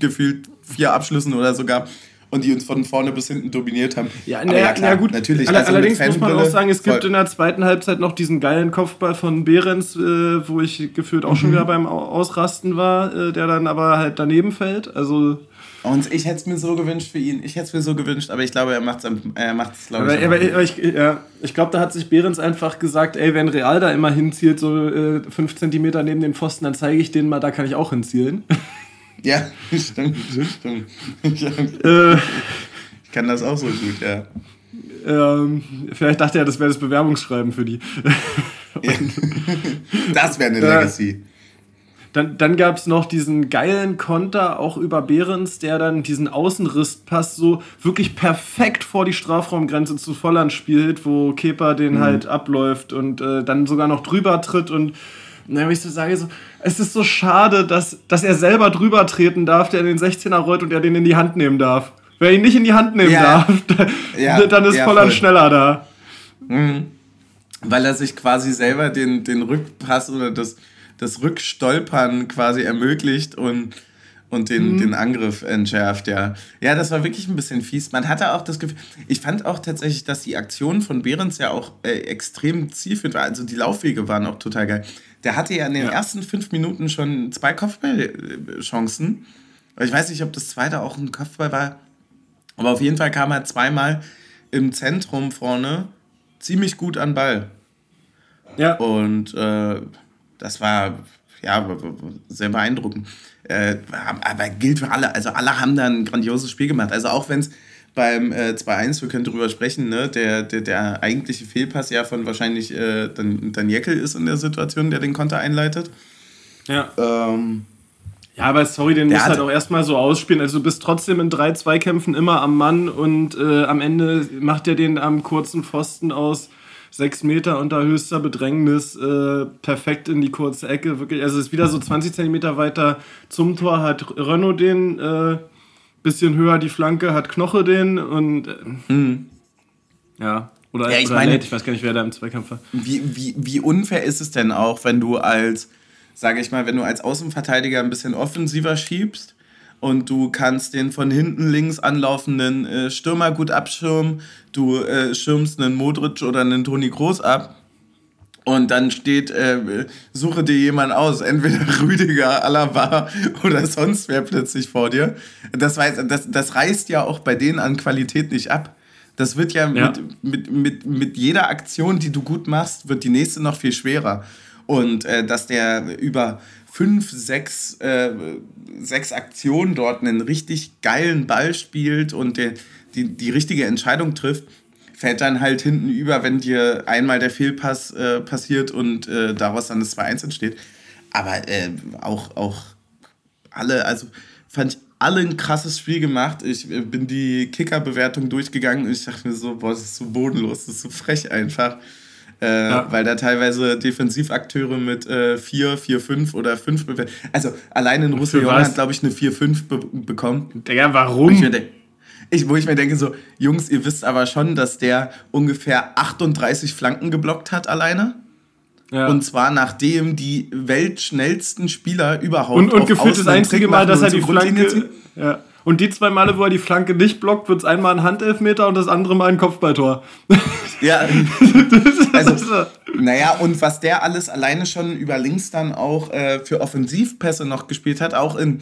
gefühlt vier Abschlüssen oder sogar und die uns von vorne bis hinten dominiert haben. Ja, na, ja, klar, ja, gut. Natürlich. All, also allerdings muss man auch sagen, es gibt in der zweiten Halbzeit noch diesen geilen Kopfball von Behrens, äh, wo ich gefühlt auch mhm. schon wieder beim Ausrasten war, äh, der dann aber halt daneben fällt. Also und ich hätte es mir so gewünscht für ihn. Ich hätte es mir so gewünscht, aber ich glaube, er macht es, er macht's, glaube ich. Aber, aber ich, ja, ich glaube, da hat sich Behrens einfach gesagt, ey, wenn Real da immer hinzielt, so äh, fünf Zentimeter neben den Pfosten, dann zeige ich denen mal, da kann ich auch hinzielen. *laughs* Ja, *laughs* stimmt, stimmt. Ich, äh, ich kann das auch so gut, ja. Ähm, vielleicht dachte er, das wäre das Bewerbungsschreiben für die. *laughs* das wäre eine Legacy. Dann, dann gab es noch diesen geilen Konter, auch über Behrens, der dann diesen Außenrisspass so wirklich perfekt vor die Strafraumgrenze zu Volland spielt, wo Kepa den mhm. halt abläuft und äh, dann sogar noch drüber tritt und Na, ich so sage, so, es ist so schade, dass, dass er selber drüber treten darf, der in den 16er rollt und er den in die Hand nehmen darf. Wer ihn nicht in die Hand nehmen ja. darf, *laughs* ja. dann ist ja, Volland schneller da. Mhm. Weil er sich quasi selber den, den Rückpass oder das, das Rückstolpern quasi ermöglicht und und den, mhm. den Angriff entschärft, ja. Ja, das war wirklich ein bisschen fies. Man hatte auch das Gefühl, ich fand auch tatsächlich, dass die Aktion von Behrens ja auch äh, extrem zielführend war. Also die Laufwege waren auch total geil. Der hatte ja in den ja. ersten fünf Minuten schon zwei Kopfballchancen. Ich weiß nicht, ob das zweite auch ein Kopfball war. Aber auf jeden Fall kam er zweimal im Zentrum vorne ziemlich gut an Ball. Ja. Und äh, das war ja sehr beeindruckend. Äh, aber gilt für alle. Also alle haben da ein grandioses Spiel gemacht. Also auch wenn es beim äh, 2-1, wir können darüber sprechen, ne, der, der, der eigentliche Fehlpass ja von wahrscheinlich äh, Dan, Dan Jekyll ist in der Situation, der den Konter einleitet. Ja. Ähm, ja, aber sorry, den musst du halt auch erstmal so ausspielen. Also du bist trotzdem in drei Zweikämpfen immer am Mann und äh, am Ende macht er den am kurzen Pfosten aus sechs Meter unter höchster Bedrängnis, äh, perfekt in die kurze Ecke. Wirklich, also es ist wieder so 20 Zentimeter weiter zum Tor, hat Renault den, äh, bisschen höher die Flanke, hat Knoche den und mhm. ja. Oder, ja, ich, oder meine, ich weiß gar nicht, wer da im Zweikampf war. Wie, wie, wie unfair ist es denn auch, wenn du als, sage ich mal, wenn du als Außenverteidiger ein bisschen offensiver schiebst und du kannst den von hinten links anlaufenden äh, Stürmer gut abschirmen. Du äh, schirmst einen Modric oder einen Toni Groß ab. Und dann steht, äh, suche dir jemand aus, entweder *laughs* Rüdiger, Alaba oder sonst wer plötzlich vor dir. Das, weiß, das, das reißt ja auch bei denen an Qualität nicht ab. Das wird ja, ja. Mit, mit, mit, mit jeder Aktion, die du gut machst, wird die nächste noch viel schwerer. Und äh, dass der über fünf, sechs, äh, sechs Aktionen dort einen richtig geilen Ball spielt und der, die, die richtige Entscheidung trifft, fällt dann halt hinten über, wenn dir einmal der Fehlpass äh, passiert und äh, daraus dann das 2-1 entsteht. Aber äh, auch, auch alle, also fand ich alle ein krasses Spiel gemacht. Ich äh, bin die Kicker-Bewertung durchgegangen und ich dachte mir so, boah, das ist so bodenlos, das ist so frech einfach. Äh, ja. Weil da teilweise Defensivakteure mit äh, 4, 4, 5 oder 5 bewerten. Also allein in Russland hat, glaube ich, eine 4, 5 be bekommen. Digga, warum? Ich ich, wo ich mir denke, so, Jungs, ihr wisst aber schon, dass der ungefähr 38 Flanken geblockt hat alleine. Ja. Und zwar nachdem die weltschnellsten Spieler überhaupt. Und, und gefühlt das einzige Mal, dass er die Flanke. Ja. Und die zwei Male, wo er die Flanke nicht blockt, wird es einmal ein Handelfmeter und das andere Mal ein Kopfballtor. *laughs* Ja. *laughs* also, naja, und was der alles alleine schon über links dann auch äh, für Offensivpässe noch gespielt hat, auch in,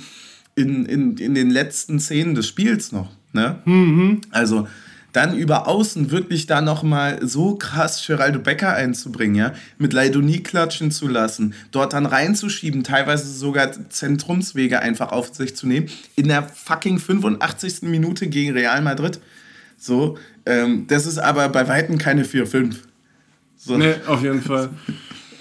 in, in, in den letzten Szenen des Spiels noch. Ne? Mhm. Also dann über außen wirklich da nochmal so krass Geraldo Becker einzubringen, ja, mit Leidonie klatschen zu lassen, dort dann reinzuschieben, teilweise sogar Zentrumswege einfach auf sich zu nehmen, in der fucking 85. Minute gegen Real Madrid. So, ähm, das ist aber bei Weitem keine 4-5. So. Nee, auf jeden Fall.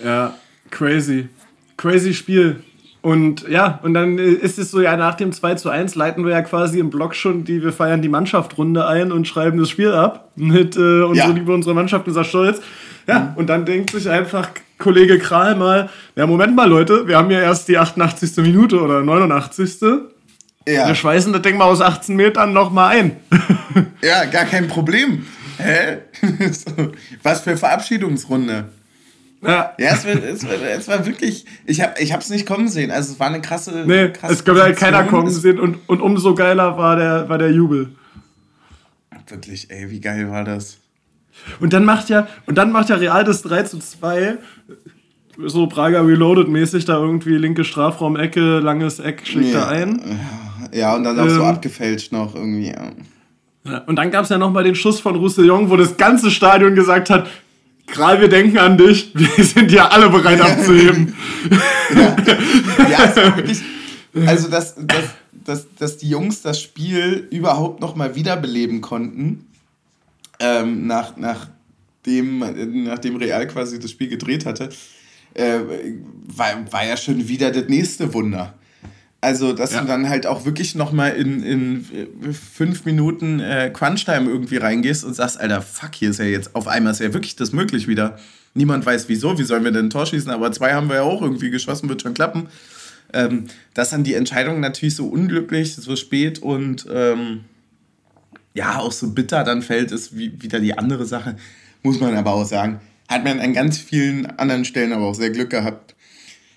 Ja, crazy. Crazy Spiel. Und ja, und dann ist es so, ja, nach dem 2 zu 1 leiten wir ja quasi im Blog schon die, wir feiern die Mannschaft-Runde ein und schreiben das Spiel ab mit äh, unsere ja. Liebe unserer Mannschaft, unser Stolz. Ja, mhm. und dann denkt sich einfach Kollege Kral mal, ja, Moment mal, Leute, wir haben ja erst die 88. Minute oder 89. Ja. Wir schweißen das Ding mal aus 18 Metern nochmal ein. *laughs* ja, gar kein Problem. Hä? *laughs* Was für Verabschiedungsrunde. Ja, ja es, war, es, war, es war wirklich, ich habe es nicht kommen sehen. Also es war eine krasse. Nee, krasse es konnte halt keiner kommen sehen und, und umso geiler war der, war der Jubel. Wirklich, ey, wie geil war das? Und dann macht ja, und dann macht ja Real das 3 zu 2, so Prager Reloaded mäßig, da irgendwie linke Strafraum-Ecke, langes Eck schlägt ja, da ein. Ja, und dann auch ähm, so abgefälscht noch irgendwie, ja und dann gab es ja nochmal den Schuss von Roussillon, wo das ganze Stadion gesagt hat, Kral, wir denken an dich. Wir sind ja alle bereit abzuheben. ja, ja also, wirklich, also dass, dass, dass, dass die Jungs das Spiel überhaupt noch mal wiederbeleben konnten, ähm, nach, nachdem, nachdem Real quasi das Spiel gedreht hatte, äh, war, war ja schon wieder das nächste Wunder. Also, dass ja. du dann halt auch wirklich nochmal in, in fünf Minuten äh, Crunchtime irgendwie reingehst und sagst, Alter, fuck, hier ist ja jetzt auf einmal ist ja wirklich das möglich wieder. Niemand weiß wieso, wie sollen wir denn ein Tor schießen, aber zwei haben wir ja auch irgendwie geschossen, wird schon klappen. Ähm, dass dann die Entscheidung natürlich so unglücklich, so spät und ähm, ja, auch so bitter dann fällt, ist wie, wieder die andere Sache. Muss man aber auch sagen. Hat man an ganz vielen anderen Stellen aber auch sehr Glück gehabt.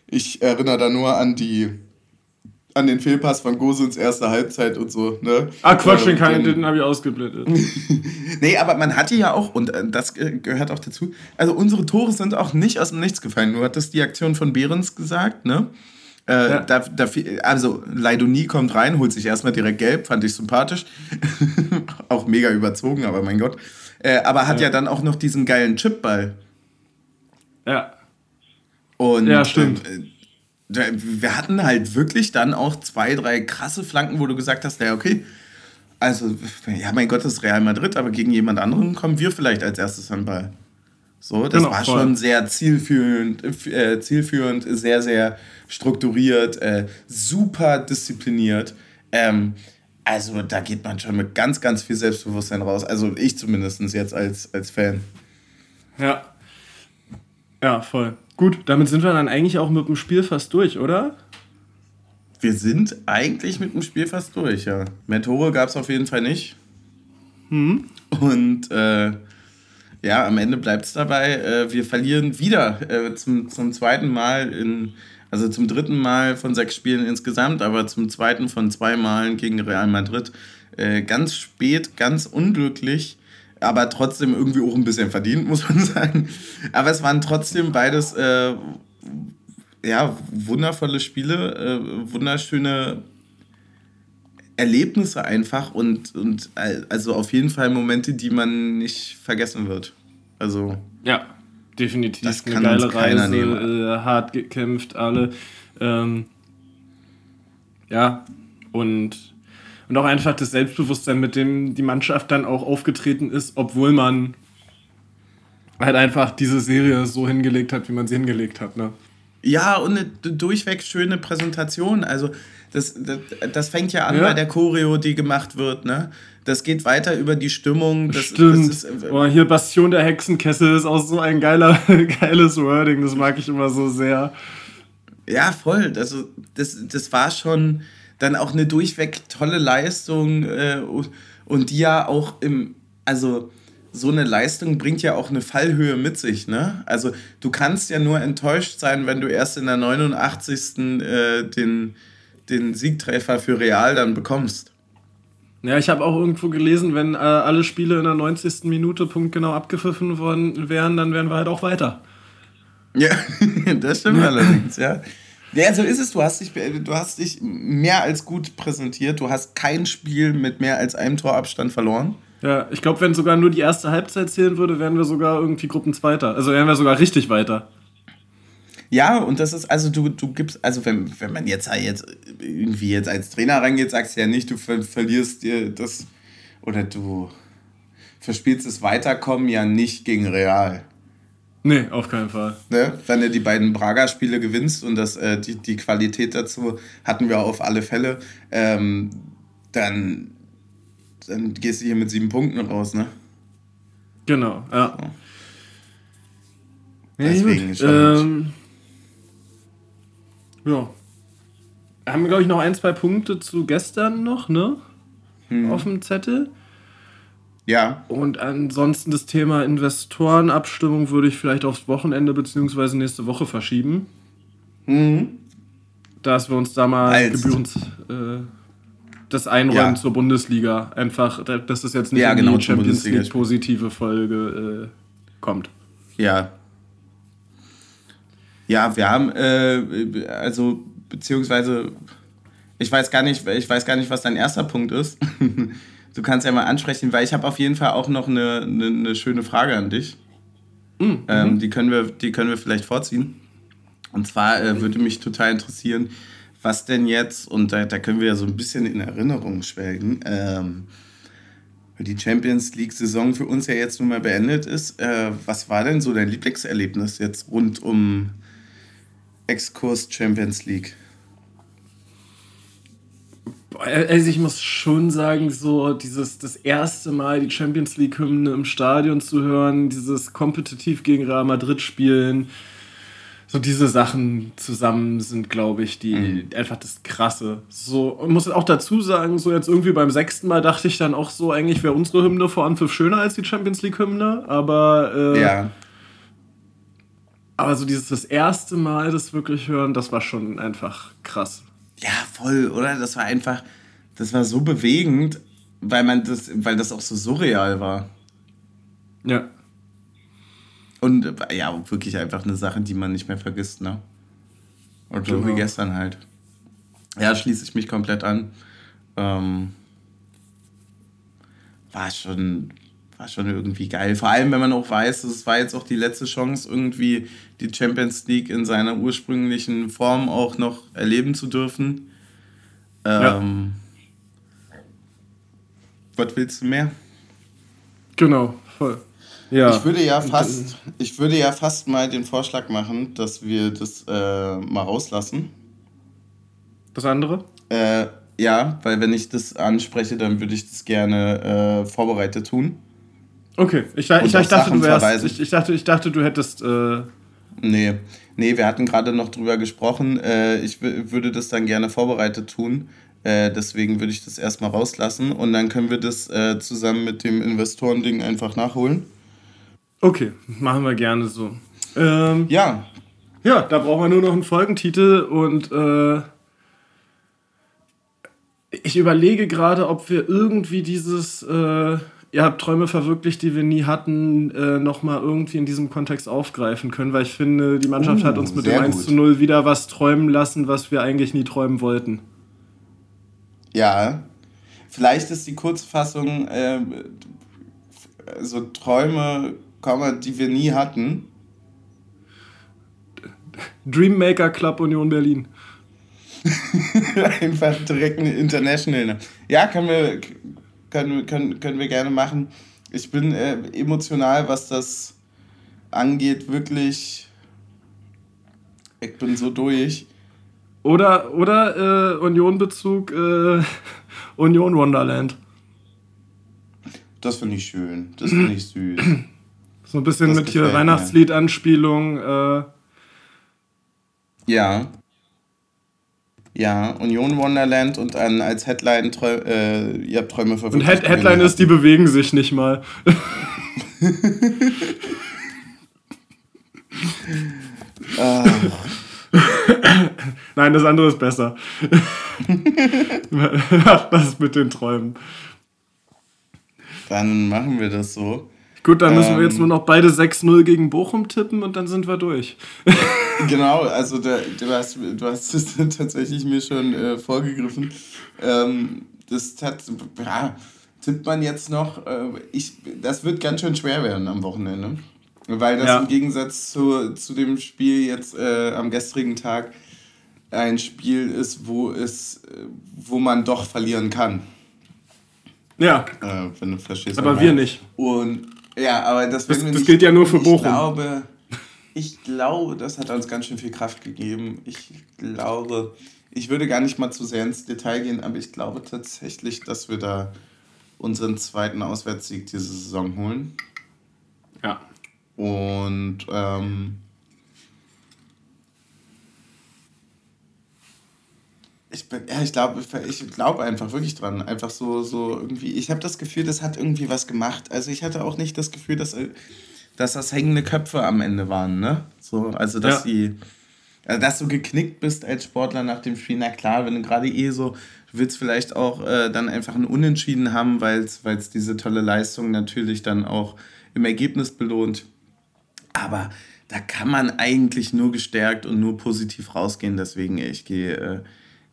Ich erinnere da nur an die an den Fehlpass von Gosens erste Halbzeit und so. Ne? Ah, Quatsch, den, den, den habe ich ausgeblendet. *laughs* nee, aber man hatte ja auch, und äh, das gehört auch dazu, also unsere Tore sind auch nicht aus dem Nichts gefallen. Du hattest die Aktion von Behrens gesagt, ne? Äh, ja. da, da, also Leidoni kommt rein, holt sich erstmal direkt gelb, fand ich sympathisch. *laughs* auch mega überzogen, aber mein Gott. Äh, aber hat ja. ja. dann auch noch diesen geilen Chipball. Ja. Und ja, stimmt. Äh, wir hatten halt wirklich dann auch zwei, drei krasse Flanken, wo du gesagt hast, ja, okay, also, ja, mein Gott, das ist Real Madrid, aber gegen jemand anderen kommen wir vielleicht als erstes an Ball. So, das genau, war voll. schon sehr zielführend, äh, zielführend, sehr, sehr strukturiert, äh, super diszipliniert. Ähm, also da geht man schon mit ganz, ganz viel Selbstbewusstsein raus. Also ich zumindest jetzt als, als Fan. Ja. Ja, voll. Gut, damit sind wir dann eigentlich auch mit dem Spiel fast durch, oder? Wir sind eigentlich mit dem Spiel fast durch, ja. Mehr Tore gab es auf jeden Fall nicht. Hm. Und äh, ja, am Ende bleibt es dabei, äh, wir verlieren wieder äh, zum, zum zweiten Mal in, also zum dritten Mal von sechs Spielen insgesamt, aber zum zweiten von zwei Malen gegen Real Madrid. Äh, ganz spät, ganz unglücklich aber trotzdem irgendwie auch ein bisschen verdient, muss man *laughs* sagen. Aber es waren trotzdem beides äh, ja, wundervolle Spiele, äh, wunderschöne Erlebnisse einfach und, und also auf jeden Fall Momente, die man nicht vergessen wird. Also. Ja, definitiv. Das kann Eine geile Reise, äh, hart gekämpft, alle. Ähm, ja, und und auch einfach das Selbstbewusstsein, mit dem die Mannschaft dann auch aufgetreten ist, obwohl man halt einfach diese Serie so hingelegt hat, wie man sie hingelegt hat. Ne? Ja, und eine durchweg schöne Präsentation. Also das, das, das fängt ja an ja. bei der Choreo, die gemacht wird. Ne? Das geht weiter über die Stimmung. Das, Stimmt. Das ist, äh, oh, hier Bastion der Hexenkessel ist auch so ein geiler, *laughs* geiles Wording. Das mag ich immer so sehr. Ja, voll. Also das, das war schon dann auch eine durchweg tolle Leistung äh, und die ja auch im, also so eine Leistung bringt ja auch eine Fallhöhe mit sich, ne? Also du kannst ja nur enttäuscht sein, wenn du erst in der 89. Äh, den, den Siegtreffer für Real dann bekommst. Ja, ich habe auch irgendwo gelesen, wenn äh, alle Spiele in der 90. Minute punktgenau abgepfiffen worden wären, dann wären wir halt auch weiter. Ja, *laughs* das stimmt *laughs* allerdings, ja. Ja, so ist es. Du hast, dich, du hast dich mehr als gut präsentiert. Du hast kein Spiel mit mehr als einem Torabstand verloren. Ja, ich glaube, wenn sogar nur die erste Halbzeit zählen würde, wären wir sogar irgendwie Gruppenzweiter. Also wären wir sogar richtig weiter. Ja, und das ist, also du, du gibst, also wenn, wenn man jetzt, jetzt irgendwie jetzt als Trainer reingeht, sagst du ja nicht, du ver verlierst dir das oder du verspielst das Weiterkommen ja nicht gegen Real. Nee, auf keinen Fall. Ne? Wenn du die beiden Braga-Spiele gewinnst und das, äh, die, die Qualität dazu hatten wir auf alle Fälle, ähm, dann, dann gehst du hier mit sieben Punkten raus, ne? Genau, ja. Ja Deswegen ähm, Ja. Haben wir, glaube ich, noch ein, zwei Punkte zu gestern noch, ne? Hm. Auf dem Zettel. Ja. Und ansonsten das Thema Investorenabstimmung würde ich vielleicht aufs Wochenende bzw. nächste Woche verschieben. Mhm. Dass wir uns da mal Als. gebührend äh, das Einräumen ja. zur Bundesliga einfach, dass das jetzt nicht ja, in genau, die Champions League positive Folge äh, kommt. Ja. Ja, wir haben, äh, also, beziehungsweise, ich weiß gar nicht, ich weiß gar nicht, was dein erster Punkt ist. *laughs* du kannst ja mal ansprechen, weil ich habe auf jeden Fall auch noch eine, eine, eine schöne Frage an dich. Mhm. Ähm, die, können wir, die können wir vielleicht vorziehen. Und zwar äh, würde mich total interessieren, was denn jetzt, und da, da können wir ja so ein bisschen in Erinnerung schwelgen, ähm, weil die Champions League-Saison für uns ja jetzt nun mal beendet ist. Äh, was war denn so dein Lieblingserlebnis jetzt rund um Exkurs Champions League? Also ich muss schon sagen, so dieses das erste Mal die Champions League Hymne im Stadion zu hören, dieses kompetitiv gegen Real Madrid spielen, so diese Sachen zusammen sind, glaube ich, die mhm. einfach das Krasse. So und muss auch dazu sagen, so jetzt irgendwie beim sechsten Mal dachte ich dann auch so, eigentlich wäre unsere Hymne vor Anpfiff schöner als die Champions League Hymne, aber äh, ja. Aber so dieses das erste Mal das wirklich hören, das war schon einfach krass. Ja, voll, oder? Das war einfach, das war so bewegend, weil man das, weil das auch so surreal war. Ja. Und ja, wirklich einfach eine Sache, die man nicht mehr vergisst, ne? Und so genau. wie gestern halt. Ja, schließe ich mich komplett an. Ähm, war schon, war schon irgendwie geil. Vor allem, wenn man auch weiß, es war jetzt auch die letzte Chance, irgendwie die Champions League in seiner ursprünglichen Form auch noch erleben zu dürfen. Ähm, ja. Was willst du mehr? Genau, voll. Ja. Ich würde ja fast, ich würde ja fast mal den Vorschlag machen, dass wir das äh, mal rauslassen. Das andere? Äh, ja, weil wenn ich das anspreche, dann würde ich das gerne äh, vorbereitet tun. Okay, ich, ich, ich, dachte, du wärst, ich, ich, dachte, ich dachte, du hättest. Äh nee. nee, wir hatten gerade noch drüber gesprochen. Äh, ich würde das dann gerne vorbereitet tun. Äh, deswegen würde ich das erstmal rauslassen und dann können wir das äh, zusammen mit dem Investorending einfach nachholen. Okay, machen wir gerne so. Ähm, ja. Ja, da brauchen wir nur noch einen Folgentitel und äh, ich überlege gerade, ob wir irgendwie dieses äh, ihr habt Träume verwirklicht, die wir nie hatten, äh, nochmal irgendwie in diesem Kontext aufgreifen können, weil ich finde, die Mannschaft uh, hat uns mit dem 1 zu 0 wieder was träumen lassen, was wir eigentlich nie träumen wollten. Ja, vielleicht ist die Kurzfassung äh, so Träume, die wir nie hatten. Dreammaker Club Union Berlin. *laughs* Einfach direkt eine International. Ja, können wir, können, können, können wir gerne machen. Ich bin äh, emotional, was das angeht, wirklich. Ich bin so durch. Oder, oder äh, Union-Bezug äh, *laughs* Union Wonderland. Das finde ich schön. Das finde ich süß. So ein bisschen das mit hier Weihnachtslied-Anspielung. Äh. Ja. Ja, Union Wonderland und dann als Headline äh, ihr habt Träume verwirklicht. Und Head Headline ist, die bewegen sich nicht mal. *laughs* Nein, das andere ist besser. *laughs* Mach das mit den Träumen. Dann machen wir das so. Gut, dann müssen ähm, wir jetzt ähm, nur noch beide 6-0 gegen Bochum tippen und dann sind wir durch. *laughs* genau, also da, du, hast, du hast es *laughs* tatsächlich mir schon äh, vorgegriffen. Ähm, das hat, ja, tippt man jetzt noch. Äh, ich, das wird ganz schön schwer werden am Wochenende. Weil das ja. im Gegensatz zu, zu dem Spiel jetzt äh, am gestrigen Tag ein Spiel ist, wo, es, äh, wo man doch verlieren kann. Ja. Äh, wenn du verstehst. Aber wir nicht. Und ja, aber das, das, das gilt ja nur für Bochum. Ich glaube, ich glaube, das hat uns ganz schön viel Kraft gegeben. Ich glaube, ich würde gar nicht mal zu sehr ins Detail gehen, aber ich glaube tatsächlich, dass wir da unseren zweiten Auswärtssieg diese Saison holen. Ja. Und ähm, ich bin, ja, ich glaube, ich glaube einfach wirklich dran. Einfach so, so irgendwie. Ich habe das Gefühl, das hat irgendwie was gemacht. Also ich hatte auch nicht das Gefühl, dass, dass das hängende Köpfe am Ende waren, ne? So, also dass ja. die. Also dass du geknickt bist als Sportler nach dem Spiel, na klar, wenn du gerade eh so, du willst vielleicht auch äh, dann einfach ein Unentschieden haben, weil es diese tolle Leistung natürlich dann auch im Ergebnis belohnt. Aber da kann man eigentlich nur gestärkt und nur positiv rausgehen. Deswegen, ich gehe äh,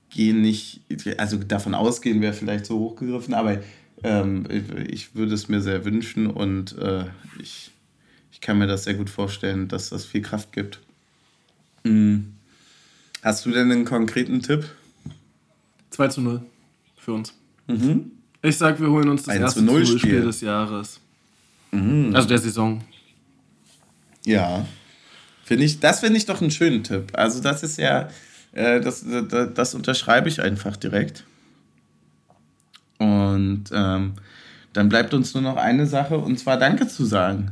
gehe nicht, also davon ausgehen wäre vielleicht so hochgegriffen, aber ähm, ich würde es mir sehr wünschen und äh, ich, ich kann mir das sehr gut vorstellen, dass das viel Kraft gibt. Mhm. Hast du denn einen konkreten Tipp? 2 zu 0 für uns. Mhm. Ich sag, wir holen uns das erste 0 Spiel. Spiel des Jahres. Mhm. Also der Saison. Ja. Finde ich, das finde ich doch einen schönen Tipp. Also, das ist ja, das, das, das, unterschreibe ich einfach direkt. Und ähm, dann bleibt uns nur noch eine Sache, und zwar Danke zu sagen.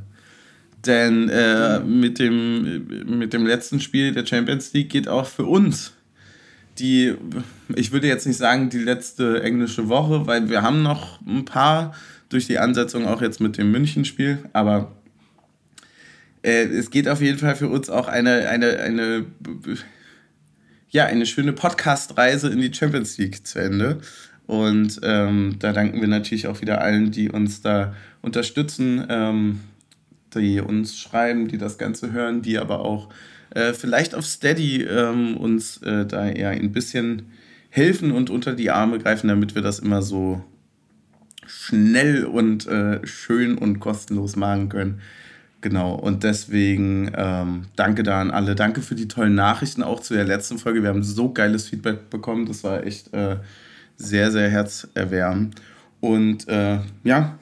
Denn äh, mit, dem, mit dem letzten Spiel der Champions League geht auch für uns die, ich würde jetzt nicht sagen, die letzte englische Woche, weil wir haben noch ein paar durch die Ansetzung auch jetzt mit dem München-Spiel, aber äh, es geht auf jeden Fall für uns auch eine, eine, eine, ja, eine schöne Podcast-Reise in die Champions League zu Ende. Und ähm, da danken wir natürlich auch wieder allen, die uns da unterstützen, ähm, die uns schreiben, die das Ganze hören, die aber auch äh, vielleicht auf Steady ähm, uns äh, da eher ein bisschen helfen und unter die Arme greifen, damit wir das immer so schnell und äh, schön und kostenlos machen können. Genau, und deswegen ähm, danke da an alle. Danke für die tollen Nachrichten auch zu der letzten Folge. Wir haben so geiles Feedback bekommen. Das war echt äh, sehr, sehr herzerwärmend. Und äh, ja,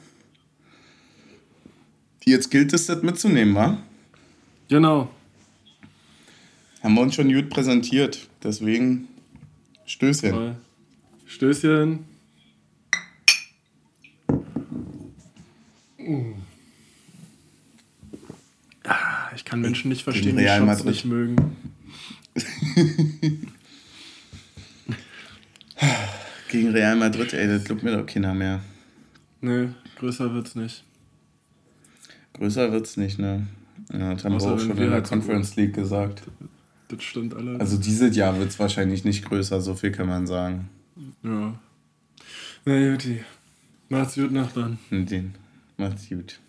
jetzt gilt es, das mitzunehmen, wa? Genau. Haben wir uns schon gut präsentiert. Deswegen Stößchen. Stößchen. Ah, ich kann Menschen nicht verstehen, die Real Shots nicht mögen. *laughs* Gegen Real Madrid, ey, das glaubt mir doch keiner mehr. Nö, größer wird's nicht. Größer wird's nicht, ne? Ja, das haben wir auch schon in der Conference League gesagt. Das stimmt alles. Also dieses Jahr wird es wahrscheinlich nicht größer, so viel kann man sagen. Ja. Na Juti. Macht's gut, Nachbarn. Den. Macht's gut.